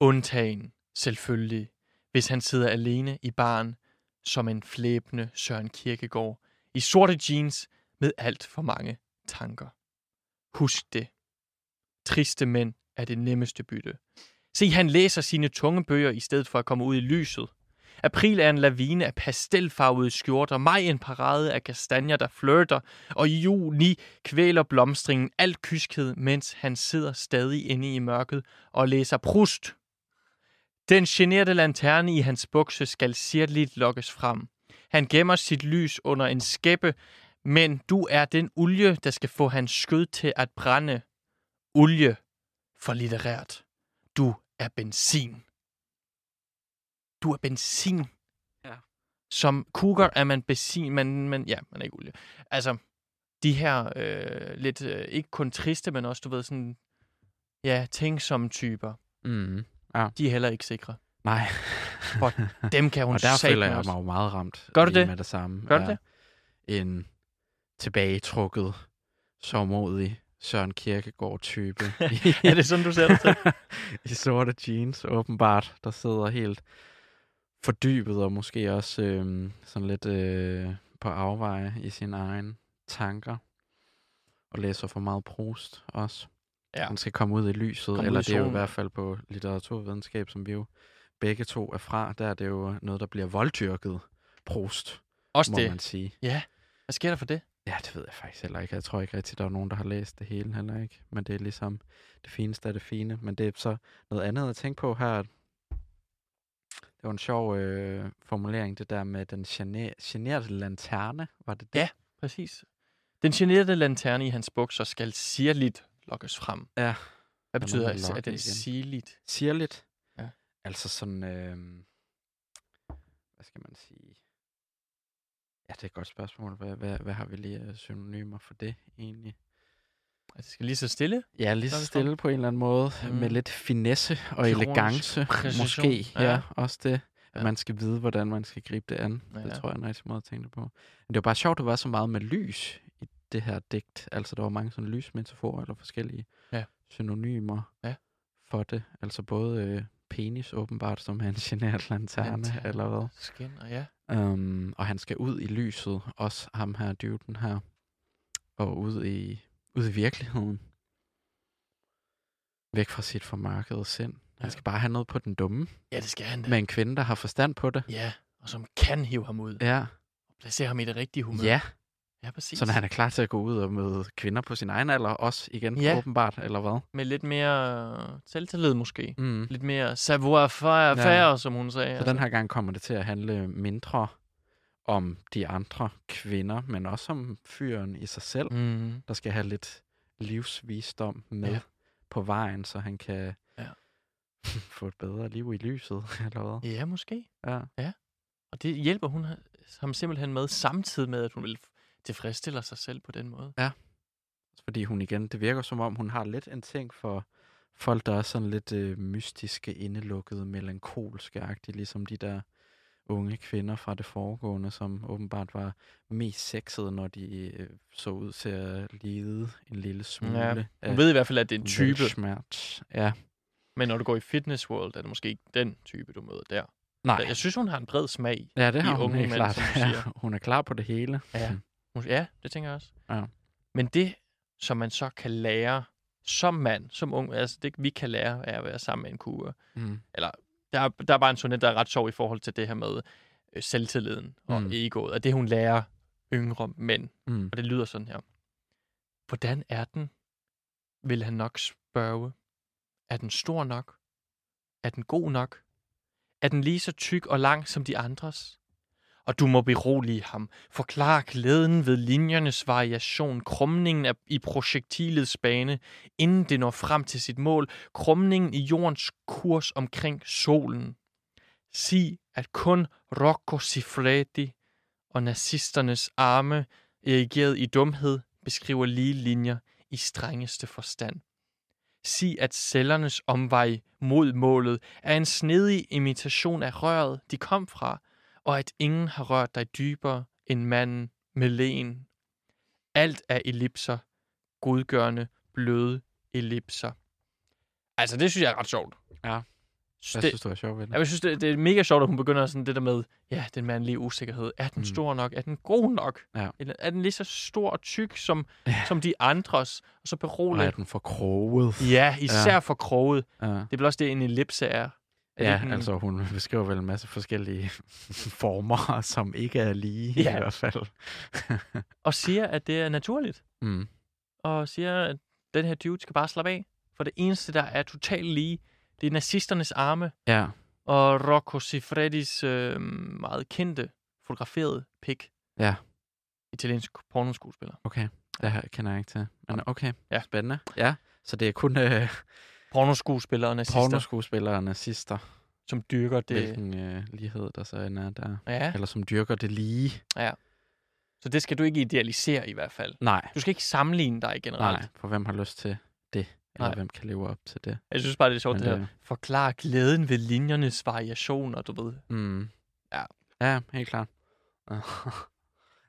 Undtagen, selvfølgelig, hvis han sidder alene i baren som en flæbende Søren Kierkegaard i sorte jeans med alt for mange tanker. Husk det. Triste mænd er det nemmeste bytte. Se, han læser sine tunge bøger i stedet for at komme ud i lyset. April er en lavine af pastelfarvede skjorter, maj en parade af kastanjer, der flirter, og i juni kvæler blomstringen alt kyskhed, mens han sidder stadig inde i mørket og læser Prust. Den generte lanterne i hans bukse skal sirligt lokkes frem. Han gemmer sit lys under en skæppe, men du er den olie, der skal få hans skød til at brænde. Olie for litterært. Du er benzin. Du er benzin. Ja. Som cougar er man benzin, men, men ja, man er ikke olie. Altså, de her øh, lidt, øh, ikke kun triste, men også, du ved, sådan, ja, tænksomme typer, Mm. de er heller ikke sikre. Nej. For Dem kan hun og der føler jeg mig jo meget ramt. Gør du det? Med det samme. Gør du Ja. det? En tilbagetrukket, sårmodig Søren Kierkegaard-type. er det sådan, du ser det til? I sorte jeans, åbenbart, der sidder helt fordybet og måske også øh, sådan lidt øh, på afveje i sine egne tanker. Og læser for meget Proust også. Ja. Han skal komme ud i lyset, ud eller i det er jo i hvert fald på litteraturvidenskab, som vi jo begge to er fra. Der er det jo noget, der bliver volddyrket Proust, Også må det. man sige. Ja. Hvad sker der for det? Ja, det ved jeg faktisk heller ikke. Jeg tror ikke rigtig, der er nogen, der har læst det hele heller ikke. Men det er ligesom det fineste af det fine. Men det er så noget andet at tænke på her. Det var en sjov øh, formulering, det der med den gene- generede lanterne. Var det det? Ja. Præcis. Den generede lanterne i hans bukser skal sirligt lokkes frem. Ja. Hvad Der er betyder med at den sirligt? Sirligt. Ja. Altså sådan, øh, hvad skal man sige? Ja, det er et godt spørgsmål. Hvad, hvad, hvad har vi lige af synonymer for det egentlig? Altså, det skal lige så stille. Ja, lige Så stille på en eller anden måde, mm. med lidt finesse og Kirurgisk elegance, præcision. måske. Ja. Ja. også det. At Ja. man skal vide, hvordan man skal gribe det an. Ja. Det tror jeg er en rigtig måde at tænke det på. Men det var bare sjovt, at der var så meget med lys i det her digt. Altså, der var mange sådan lysmetaforer eller forskellige Ja. synonymer Ja. for det. Altså både øh, penis åbenbart, som er en genert lanterne, Lanterne. eller hvad. Skinner, ja. Um, og han skal ud i lyset, også ham her, duden her, og ud i, ud i virkeligheden. Væk fra sit formørkede sind. Han Ja. skal bare have noget på den dumme, Ja, det skal han da. med en kvinde, der har forstand på det. Ja, og som kan hive ham ud. Ja, Og placere ham i det rigtige humør. ja. Ja præcis. så når han er klar til at gå ud og møde kvinder på sin egen alder, også igen Ja. åbenbart, eller hvad? Med lidt mere selvtillid måske. Mm. Lidt mere savoir-faire, Ja. ja. som hun sagde. Så den her gang kommer det til at handle mindre om de andre kvinder, men også om fyren i sig selv. Mm. der skal have lidt livsvisdom med ja. Ja. på vejen, så han kan Ja. få et bedre liv i lyset, eller hvad? Ja, måske. Ja. Og det hjælper hun ham simpelthen med, samtidig med, at hun vil tilfredsstille sig selv på den måde. Fordi hun igen, det virker som om, hun har lidt en ting for folk, der er sådan lidt øh, mystiske, indelukkede, melankolske-agtige, ligesom de der unge kvinder fra det foregående, som åbenbart var mest sexede, når de øh, så ud til at lide en lille smule Ja, af Hun ved i hvert fald, at det er en type, velsmert. Ja, men når du går i fitness world, er det måske ikke den type, du møder der. nej. Jeg synes, hun har en bred smag. Ja, det de har hun helt mænd, klart. Ja, hun er klar på det hele. Ja. Ja, det tænker jeg også. Ja. Men det, som man så kan lære som mand, som ung, altså det vi kan lære af at være sammen med en kur. Mm. Der er, der er bare en sonet, der er ret sjov i forhold til det her med øh, selvtilliden og mm. egoet, og det hun lærer yngre mænd. Mm. Og det lyder sådan her. Hvordan er den? Vil han nok spørge. Er den stor nok? Er den god nok? Er den lige så tyk og lang som de andres? Og du må berolige ham. Forklar glæden ved linjernes variation, krumningen i projektilets bane, inden det når frem til sit mål, krumningen i jordens kurs omkring solen. Sig, at kun Rocco Siffredi og nazisternes arme, erigeret i dumhed, beskriver lige linjer i strengeste forstand. Sig, at cellernes omvej mod målet er en snedig imitation af røret, de kom fra, og at ingen har rørt dig dybere end manden med lægen. Alt er ellipser, godgørende, bløde ellipser. Altså, det synes jeg er ret sjovt. Ja. Så Hvad det, synes du er sjovt ved det? jeg synes, det, det er mega sjovt, at hun begynder sådan det der med, ja, den mandlige usikkerhed. Er den Mm. stor nok? Er den god nok? Ja. Eller er den lige så stor og tyk som, Ja. som de andres? Og så Og berolig. er den for kroget? Ja, især ja. for kroget. Ja. Det er vel også det, en ellipse er. Ja, ikke en- altså hun beskriver vel en masse forskellige former, som ikke er lige Ja. i hvert fald. Og siger, at det er naturligt. mm. Og siger, at den her dude skal bare slappe af. For det eneste, der er totalt lige, det er nazisternes arme Ja, og Rocco Siffredis øh, meget kendte fotograferede pik. Ja. Italiensk pornoskuespiller. okay. Det her kender jeg ikke til. Men okay, Ja. spændende. Ja, så det er kun øh, Pornoskuespillere og nazister, pornoskuespillere og nazister, som dyrker det. hvilken øh, lighed der så end er der. Ja, Eller som dyrker det lige. så det skal du ikke idealisere i hvert fald. Nej, Du skal ikke sammenligne dig generelt. nej, for hvem har lyst til det? Eller Nej. hvem kan leve op til det? Jeg synes bare, det er sjovt, Men det her. det- Forklar glæden ved linjernes variationer, du ved. Mm. Ja. Ja, helt klart. Og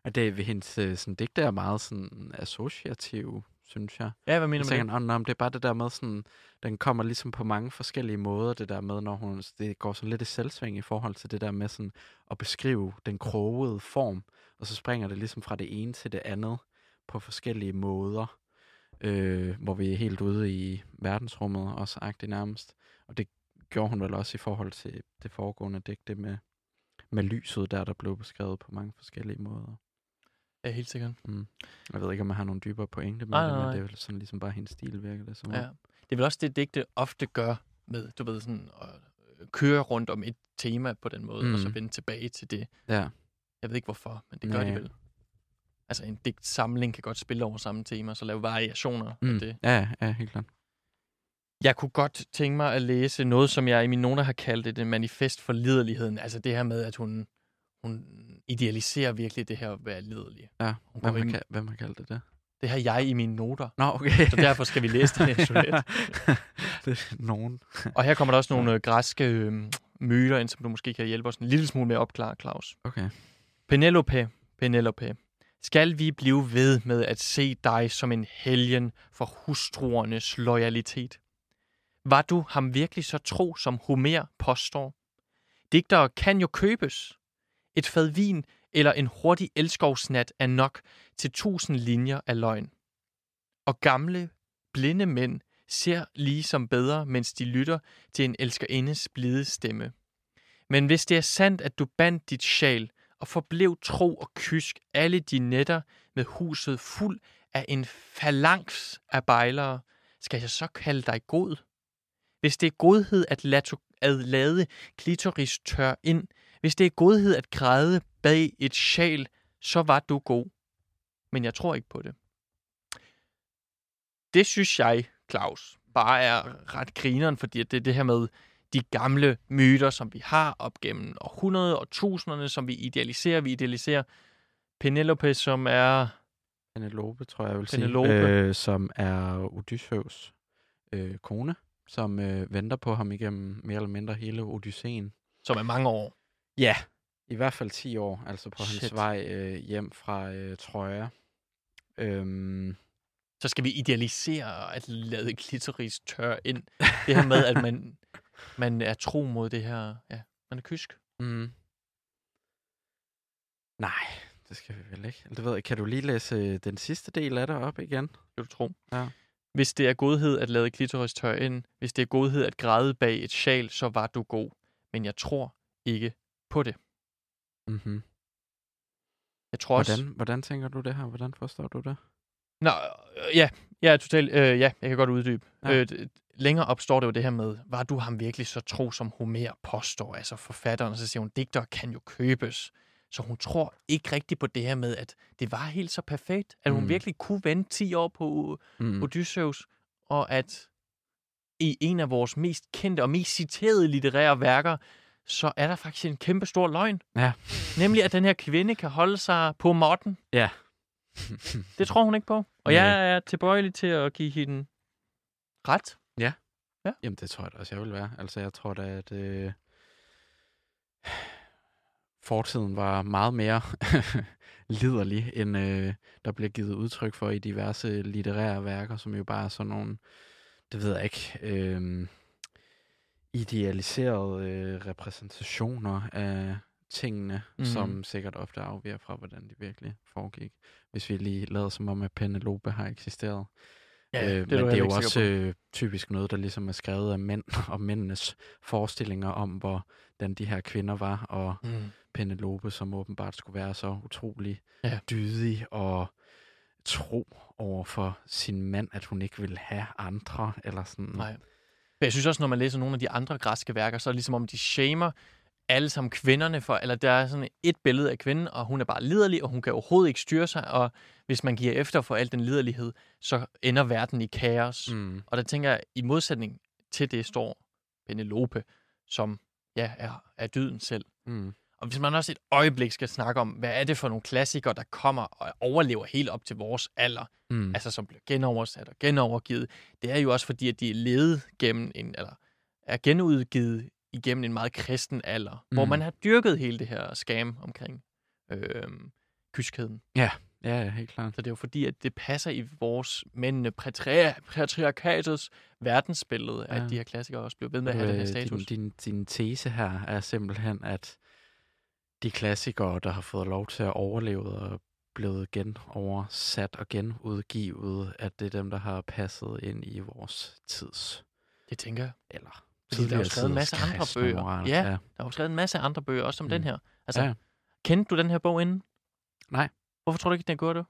det ved hendes øh, sådan, digte er meget sådan associativ, synes jeg. Ja, hvad mener du med det? om det er bare det der med sådan, den kommer ligesom på mange forskellige måder, det der med, når hun, det går sådan lidt i selvsving i forhold til det der med sådan at beskrive den krogede form, og så springer det ligesom fra det ene til det andet på forskellige måder, øh, hvor vi er helt ude i verdensrummet også agtigt nærmest. Og det gjorde hun vel også i forhold til det foregående digte med, med lyset der, der blev beskrevet på mange forskellige måder. Ja, helt sikkert. Jeg ved ikke, om jeg har nogle dybere pointe med Nej, det, men nej. det er vel sådan ligesom bare hendes stil virker det som om. Ja. Det er vel også det, digte ofte gør med, du ved, sådan at øh, køre rundt om et tema på den måde, mm. og så Mm. vende tilbage til det. Ja. Jeg ved ikke hvorfor, men det gør de Nej. vel. Altså en digtsamling kan godt spille over samme tema, så lave variationer mm. af Mm. det. Ja, ja, helt klart. Jeg kunne godt tænke mig at læse noget, som jeg i mine noter har kaldt et manifest for liderligheden. Altså det her med, at hun, hun idealiserer virkelig det her at være liderlig. Ja, Hun hvem har, ind- ka- hvem har kaldt det det? Det har jeg i mine noter. Nå, okay. Så derfor skal vi læse den her det er nogen. Og her kommer der også nogle øh, græske øh, myter ind, som du måske kan hjælpe os en lille smule med at opklare, Claus. Okay. Penelope, Penelope, skal vi blive ved med at se dig som en helgen for hustruernes loyalitet? Var du ham virkelig så tro, som Homer påstår? Digtere kan jo købes. Et fad vin eller en hurtig elskovsnat er nok til tusind linjer af løgn. Og gamle, blinde mænd ser ligesom bedre, mens de lytter til en elskerindes blide stemme. Men hvis det er sandt, at du bandt dit sjal og forblev tro og kysk alle de nætter med huset fuld af en phalanx af bejlere, skal jeg så kalde dig god? Hvis det er godhed at, lade, at lade klitoris tør ind, hvis det er godhed at græde bag et sjal, så var du god. Men jeg tror ikke på det. Det synes jeg, Claus, bare er ret grineren, fordi det er det her med de gamle myter, som vi har op gennem århundreder og tusinderne, som vi idealiserer. Vi idealiserer Penelope, som er... Penelope, tror jeg, jeg vil Penelope. sige. Øh, som er Odysseus øh, kone, som øh, venter på ham igennem mere eller mindre hele Odysseen. som er mange år. Ja. I hvert fald 10 år, altså på Shit. hans vej øh, hjem fra øh, Troja. Øhm, Så skal vi idealisere at lade klitoris tør ind. Det her med, at man, man er tro mod det her... Ja, man er kysk. mm. Nej, det skal vi vel ikke. Det ved jeg. Kan du lige læse øh, den sidste del af det op igen? Kan du tro? Ja. Hvis det er godhed at lade klitoris tørre ind, hvis det er godhed at græde bag et sjal, så var du god. Men jeg tror ikke på det. Mm-hmm. Jeg tror også... Hvordan, hvordan tænker du det her? Hvordan forstår du det? Nå, øh, ja, jeg er totalt... Øh, ja, jeg kan godt uddybe. Ja. Øh, længere op står det jo det her med, var du ham virkelig så tro, som Homer påstår? Altså forfatteren, og så siger hun, digter kan jo købes. Så hun tror ikke rigtigt på det her med, at det var helt så perfekt, at hun Mm. virkelig kunne vente 10 år på Mm. Odysseus, og at i en af vores mest kendte og mest citerede litterære værker, så er der faktisk en kæmpe stor løgn. Ja. Nemlig, at den her kvinde kan holde sig på måtten. Ja. Det tror hun ikke på. Og Nej. jeg er tilbøjelig til at give hende ret. Jamen, det tror jeg da også, jeg vil være. Altså, jeg tror da, at øh, fortiden var meget mere liderlig, end øh, der bliver givet udtryk for i diverse litterære værker, som jo bare er sådan nogle, det ved jeg ikke, øh, idealiserede øh, repræsentationer af tingene, mm. som sikkert ofte afviger fra, hvordan de virkelig foregik. Hvis vi lige lader som om, at Penelope har eksisteret. øh, er men det er jo også øh, typisk noget, der ligesom er skrevet af mænd og mændenes forestillinger om, hvordan de her kvinder var, og Mm. Penelope, som åbenbart skulle være så utrolig Ja. dydig og tro over for sin mand, at hun ikke ville have andre, eller sådan. Nej. Men jeg synes også, når man læser nogle af de andre græske værker, så er det ligesom om, de shamer alle sammen kvinderne for, eller der er sådan et billede af kvinden, og hun er bare liderlig, og hun kan overhovedet ikke styre sig, og hvis man giver efter for al den liderlighed, så ender verden i kaos. Mm. Mm. Og der tænker jeg, i modsætning til det står Penelope, som ja, er, er dyden selv. Mm. Og hvis man også et øjeblik skal snakke om, hvad er det for nogle klassikere, der kommer og overlever helt op til vores alder, Mm. altså som bliver genoversat og genovergivet, det er jo også fordi, at de er levet gennem en, eller er genudgivet igennem en meget kristen alder, mm. hvor man har dyrket hele det her skam omkring øh, kyskheden. Ja, ja, helt klart. Så det er jo fordi, at det passer i vores mændene patria- patriarkatets verdensbillede, ja. At de her klassikere også bliver ved med at have den her Øh, status. Din, din, din tese her er simpelthen, at de klassikere, der har fået lov til at overleve og blevet genoversat og genudgivet, at det er dem, der har passet ind i vores tids, Det tænker jeg. eller Fordi der er jo skrevet en masse andre bøger. Ja. ja. Der er jo skrevet en masse andre bøger, også som mm. den her. Altså, ja. kendte du den her bog inden? Nej. Hvorfor tror du ikke, den gjorde det?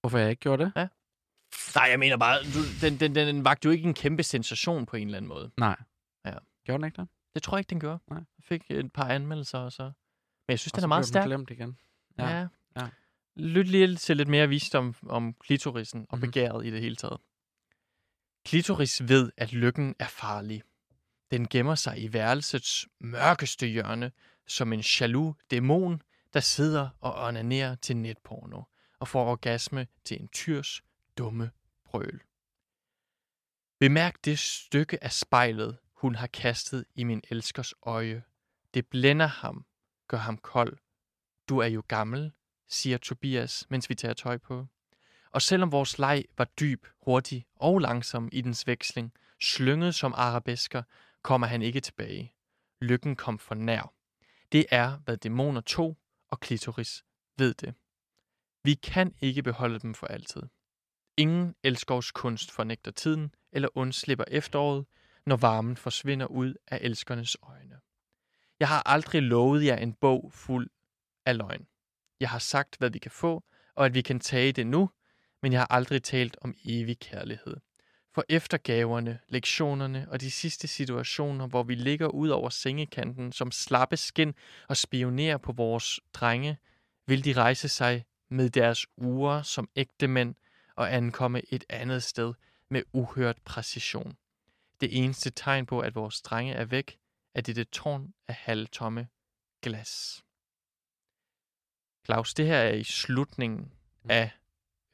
Hvorfor jeg ikke gjorde det? Nej, jeg mener bare, du, den, den, den vagte jo ikke en kæmpe sensation på en eller anden måde. Nej. Ja. Gjorde den ikke det? Det tror jeg ikke, den gjorde. Nej. Jeg fik et par anmeldelser, og så... Men jeg synes, Og den er meget stærk. glemt igen. Ja. Ja. ja. Lyt lige til lidt mere visdom om klitorisen og Mhm. begæret i det hele taget. Klitoris ved, at lykken er farlig. Den gemmer sig i værelsets mørkeste hjørne som en jaloux dæmon, der sidder og onanerer til netporno og får orgasme til en tyrs dumme brøl. Bemærk det stykke af spejlet, hun har kastet i min elskers øje. Det blænder ham, gør ham kold. Du er jo gammel, siger Tobias, mens vi tager tøj på. Og selvom vores leg var dyb, hurtig og langsom i dens veksling, slynget som arabesker, kommer han ikke tilbage. Lykken kom for nær. Det er, hvad dæmoner tog, og klitoris ved det. Vi kan ikke beholde dem for altid. Ingen elskovskunst fornægter tiden eller undslipper efteråret, når varmen forsvinder ud af elskernes øjne. Jeg har aldrig lovet jer en bog fuld af løgn. Jeg har sagt, hvad vi kan få, og at vi kan tage det nu, men jeg har aldrig talt om evig kærlighed. For eftergaverne, lektionerne og de sidste situationer, hvor vi ligger ud over sengekanten som slappe skin og spionerer på vores drenge, vil de rejse sig med deres uger som ægte mænd og ankomme et andet sted med uhørt præcision. Det eneste tegn på, at vores drenge er væk, er dette tårn af halvtomme glas. Claus, det her er i slutningen af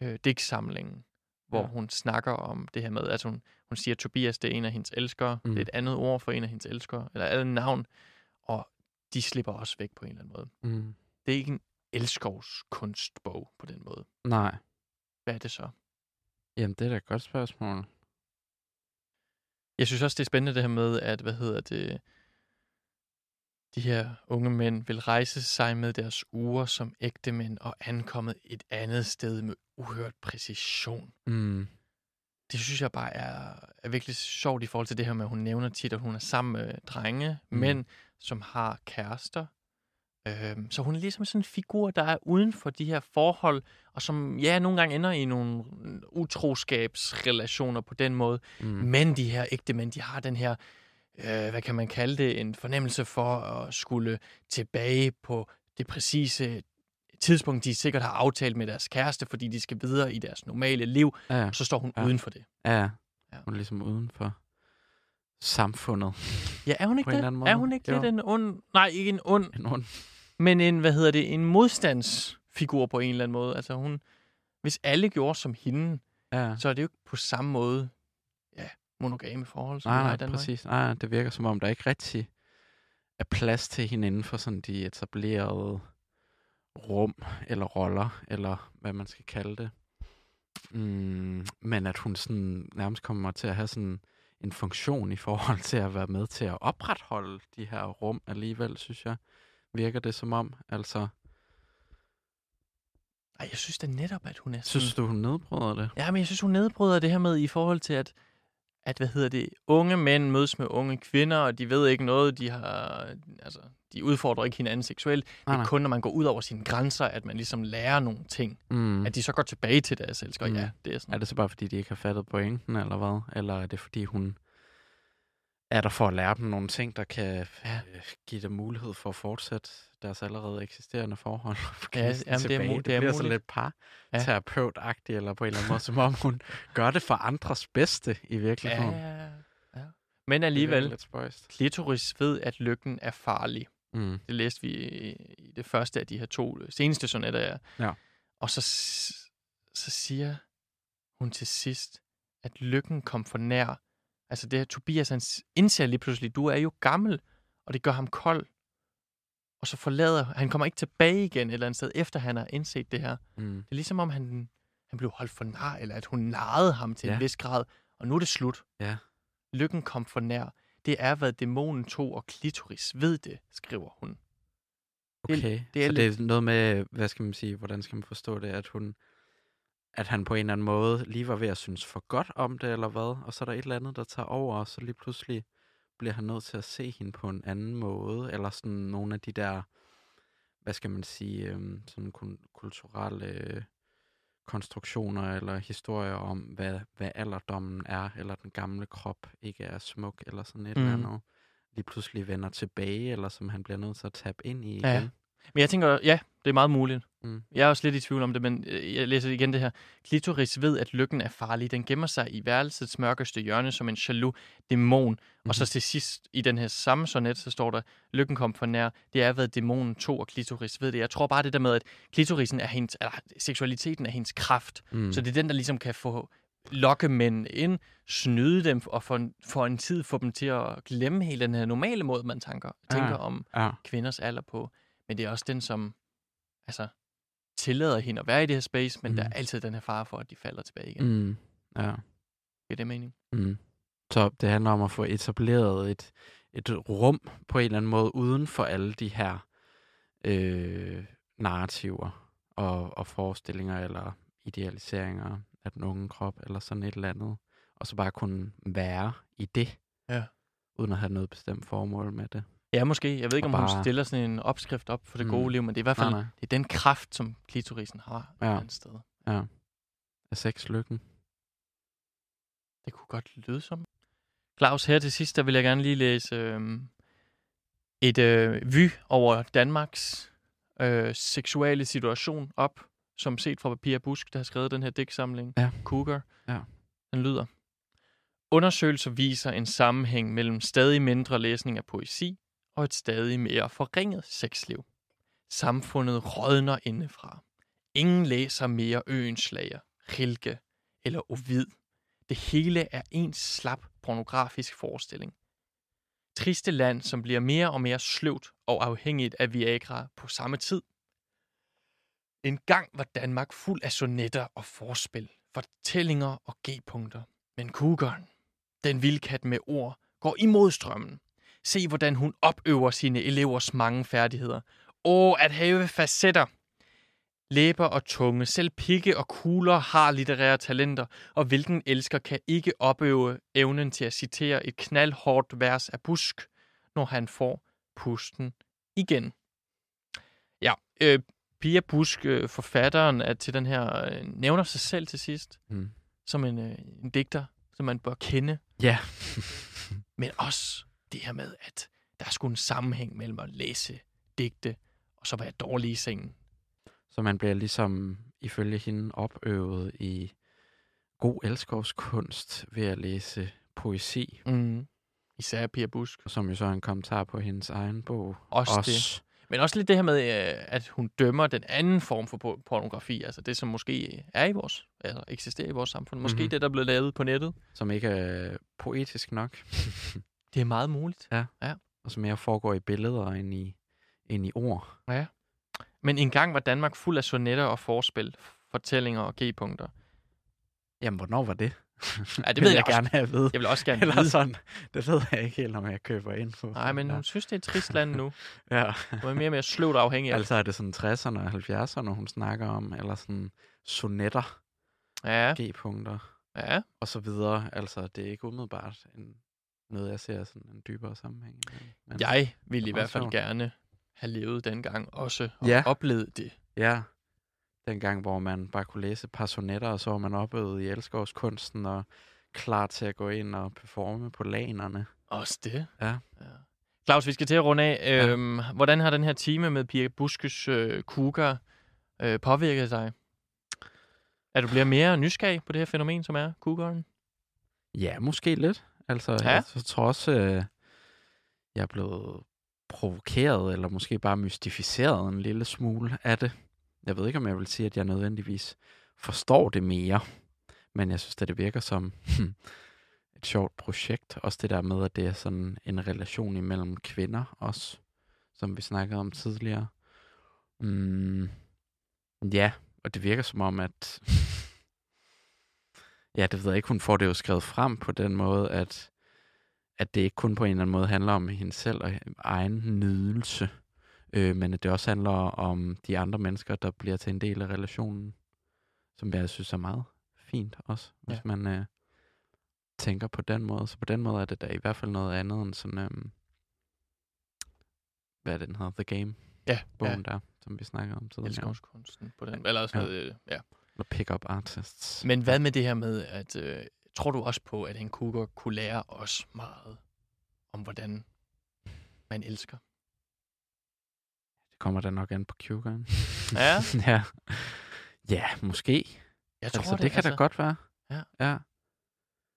øh, digtsamlingen, hvor Ja. hun snakker om det her med, at hun, hun siger, at Tobias det er en af hendes elskere. Mm. Mm. Det er et andet ord for en af hendes elskere, eller et andet navn, og de slipper også væk på en eller anden måde. Mm. Det er ikke en elskovskunstbog på den måde. Nej. Hvad er det så? Jamen, det er da et godt spørgsmål. Jeg synes også, det er spændende det her med, at, hvad hedder det, De her unge mænd vil rejse sig med deres uger som ægte mænd og ankommet et andet sted med uhørt præcision. Mm. Det synes jeg bare er, er virkelig sjovt i forhold til det her med, at hun nævner tit, at hun er sammen med drenge, Mm. mænd, som har kærester. Øhm, så hun er ligesom sådan en figur, der er uden for de her forhold, og som ja, nogle gange ender i nogle utroskabsrelationer på den måde. Mm. Men de her ægte mænd, de har den her, øh, hvad kan man kalde det, en fornemmelse for at skulle tilbage på det præcise tidspunkt, de sikkert har aftalt med deres kæreste, fordi de skal videre i deres normale liv, Ja, ja. og så står hun Ja. uden for det. Ja, Ja. Hun er ligesom uden for samfundet. Ja, er hun ikke det? Er hun ikke Jo. lidt en ond... Nej, ikke en ond, En ond. men en, hvad hedder det, en modstandsfigur på en eller anden måde. Altså hun... Hvis alle gjorde som hende, Ja. så er det jo ikke på samme måde, monogame forhold, som Nej, nej, i Danmark. præcis. Nej, det virker som om, der ikke rigtig er plads til hende inden for sådan de etablerede rum eller roller, eller hvad man skal kalde det. Mm, men at hun sådan nærmest kommer til at have sådan en funktion i forhold til at være med til at opretholde de her rum alligevel, synes jeg. Virker det som om, altså, Ej, jeg synes da netop, at hun er sådan... synes du, hun nedbryder det? Ja, men jeg synes, hun nedbryder det her med i forhold til, at, at hvad hedder det, unge mænd mødes med unge kvinder, og de ved ikke noget, de har, altså, de udfordrer ikke hinanden seksuelt. Det Nej, er nej. kun, når man går ud over sine grænser, at man ligesom lærer nogle ting. Mm. At de så går tilbage til deres elsker. Mm. Ja, det er sådan. Er det så bare, fordi de ikke har fattet pointen, eller hvad? Eller er det, fordi hun er der for at lære dem nogle ting, der kan Ja. ja. give dem mulighed for at fortsætte deres allerede eksisterende forhold? Ja, jamen, det er det er bliver sådan muligt. lidt par Ja. terapeutagtigt eller på en eller anden måde, som om hun gør det for andres bedste i Ja, virkeligheden. ja, ja. Men Det virker alligevel, klitoris ved, at lykken er farlig. Mm. Det læste vi i det første af de her to seneste sonetter. Ja. Ja. Og så, så siger hun til sidst, at lykken kom for nær. Altså det her, Tobias han indser lige pludselig, du er jo gammel, og det gør ham kold. Og så forlader han kommer ikke tilbage igen et eller andet sted, efter han har indset det her. Mm. Det er ligesom om han, han blev holdt for nar, eller at hun narrede ham til ja. En vis grad. Og nu er det slut. Ja. Lykken kom for nær. Det er, hvad dæmonen tog, og klitoris ved det, skriver hun. Det- Okay, det er så det er noget med, hvad skal man sige, hvordan skal man forstå det, at hun, at han på en eller anden måde lige var ved at synes for godt om det, eller hvad, og så er der et eller andet, der tager over, og så lige pludselig bliver han nødt til at se hende på en anden måde, eller sådan nogle af de der, hvad skal man sige, øhm, sådan kulturelle øh, konstruktioner eller historier om, hvad, hvad alderdommen er, eller den gamle krop ikke er smuk, eller sådan et mm. eller andet, lige pludselig vender tilbage, eller som han bliver nødt til at tabe ind i igen. Ja. Men jeg tænker, ja, det er meget muligt. Mm. Jeg er også lidt i tvivl om det, men øh, jeg læser igen det her. Klitoris ved, at lykken er farlig. Den gemmer sig i værelsets mørkeste hjørne som en jaloux dæmon. Mm-hmm. Og så til sidst i den her samme sonet, så står der, lykken kom for nær. Det er, hvad dæmonen tog, og klitoris ved det. Jeg tror bare det der med, at klitorisen er hendes, eller seksualiteten er hendes kraft. Mm. Så det er den, der ligesom kan få lokke mænd ind, snyde dem, og for, en- for en tid få dem til at glemme hele den her normale måde, man tænker, tænker Ja. om Ja. kvinders alder på. Men det er også den, som altså, tillader hende at være i det her space, men mm. der er altid den her fare for, at de falder tilbage igen. Mm. Ja. Er det mening? Mm. Så det handler om at få etableret et, et rum på en eller anden måde uden for alle de her øh, narrativer og, og forestillinger eller idealiseringer af den unge krop eller sådan et eller andet. Og så bare kunne være i det, Ja. uden at have noget bestemt formål med det. Ja, måske. Jeg ved ikke, om hun bare- stiller sådan en opskrift op for det Mm. gode liv, men det er i hvert fald Nej, nej. det er den kraft, som klitorisen har et Ja. eller andet sted. Ja. Af sexlykken. Det kunne godt lyde som. Claus, her til sidst, der vil jeg gerne lige læse øh, et øh, vy over Danmarks øh, seksuelle situation op, som set fra Pia Busk, der har skrevet den her digtsamling, Ja. Cougar. Ja. Den lyder. Undersøgelser viser en sammenhæng mellem stadig mindre læsning af poesi og et stadig mere forringet sexliv. Samfundet rådner indefra. Ingen læser mere Øenslager, Rilke eller Ovid. Det hele er en slap pornografisk forestilling. Triste land, som bliver mere og mere sløvt og afhængigt af Viagra på samme tid. En gang var Danmark fuld af sonetter og forspil, fortællinger og G-punkter. Men kugeren, den vildkat med ord, går imod strømmen. Se, hvordan hun opøver sine elevers mange færdigheder. Åh, at have facetter. Læber og tunge, selv pigge og kugler har litterære talenter, og hvilken elsker kan ikke opøve evnen til at citere et knaldhårdt vers af Busk, når han får pusten igen. Ja, øh, Pia Busk, øh, forfatteren af til den her, øh, nævner sig selv til sidst Mm. som en, øh, en digter, som man bør kende, Ja. men også det her med, at der er sgu en sammenhæng mellem at læse digte, og så være dårlig i sengen. Så man bliver ligesom ifølge hende opøvet i god elskovskunst ved at læse poesi, Mm. Især Pia Busk. som jo så er en kommentar på hendes egen bog. Også, også det. Men også lidt det her med, øh, at hun dømmer den anden form for po- pornografi, altså det, som måske er i vores, altså eksisterer i vores samfund. Måske Mhm. det, der er blevet lavet på nettet. som ikke er poetisk nok, Det er meget muligt. og som mere foregår i billeder end i, end i ord. Men engang var Danmark fuld af sonetter og forspil, fortællinger og g-punkter. Jamen, hvornår var det? Ja, det ved jeg, gerne have vide. Jeg vil også gerne Eller vide. sådan, det ved jeg ikke helt, om jeg køber ind på. Nej, men ja. hun synes, det er et trist land nu. Ja. Hun er mere og mere sløvt afhængig af altså er det sådan 60'erne og 70'erne, hun snakker om, eller sådan sonetter, Ja, G-punkter ja. og så videre. Altså, det er ikke umiddelbart en, noget, jeg ser sådan en dybere sammenhæng. Men, Jeg ville i hvert fald sjovt. gerne have levet dengang også, og Ja. oplevet det. Ja, dengang, hvor man bare kunne læse et par sonetter, og så var man opøvet i elskovskunsten og klar til at gå ind og performe på lanerne. Også det. Ja. ja. Claus, vi skal til at runde af. Ja. Øhm, hvordan har den her time med Pia Buskes øh, kuger øh, påvirket dig? Er du bliver mere nysgerrig på det her fænomen, som er kugeren? Ja, måske lidt. Altså, Ja. jeg så tror også, øh, jeg er blevet provokeret, eller måske bare mystificeret en lille smule af det. Jeg ved ikke, om jeg vil sige, at jeg nødvendigvis forstår det mere, men jeg synes, at det virker som et sjovt projekt. Også det der med, at det er sådan en relation imellem kvinder også, som vi snakkede om tidligere. Mm, ja, og det virker som om, at Ja, det ved jeg ikke. Hun får det jo skrevet frem på den måde, at, at det ikke kun på en eller anden måde handler om hende selv og egen nydelse, øh, men at det også handler om de andre mennesker, der bliver til en del af relationen, som jeg synes er meget fint også, hvis Ja. man øh, tænker på den måde. Så på den måde er det da i hvert fald noget andet end sådan, øh, hvad er det, den hedder? The Game, Ja, bogen der, som vi snakkede om tidligere. Elskovskunsten på den. Eller sådan Ja. noget, øh, ja. Eller Pick-up Artists. Men hvad med det her med, at øh, tror du også på, at en kuger kunne lære os meget om, hvordan man elsker? Det kommer da nok an på Kugeren. Ja, ja. Ja, måske. jeg tror altså, det, det kan altså... da godt være. Ja. Ja.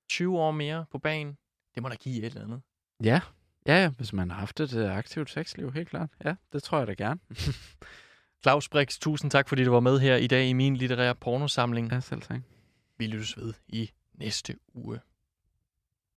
20 år mere på banen, det må da give et eller andet. Ja. Ja, ja, hvis man har haft et øh, aktivt sexliv, helt klart. Ja, det tror jeg da gerne. Claus Brix, tusind tak, fordi du var med her i dag i min litterære pornosamling. ja, selv tak. Vi lyttes ved i næste uge.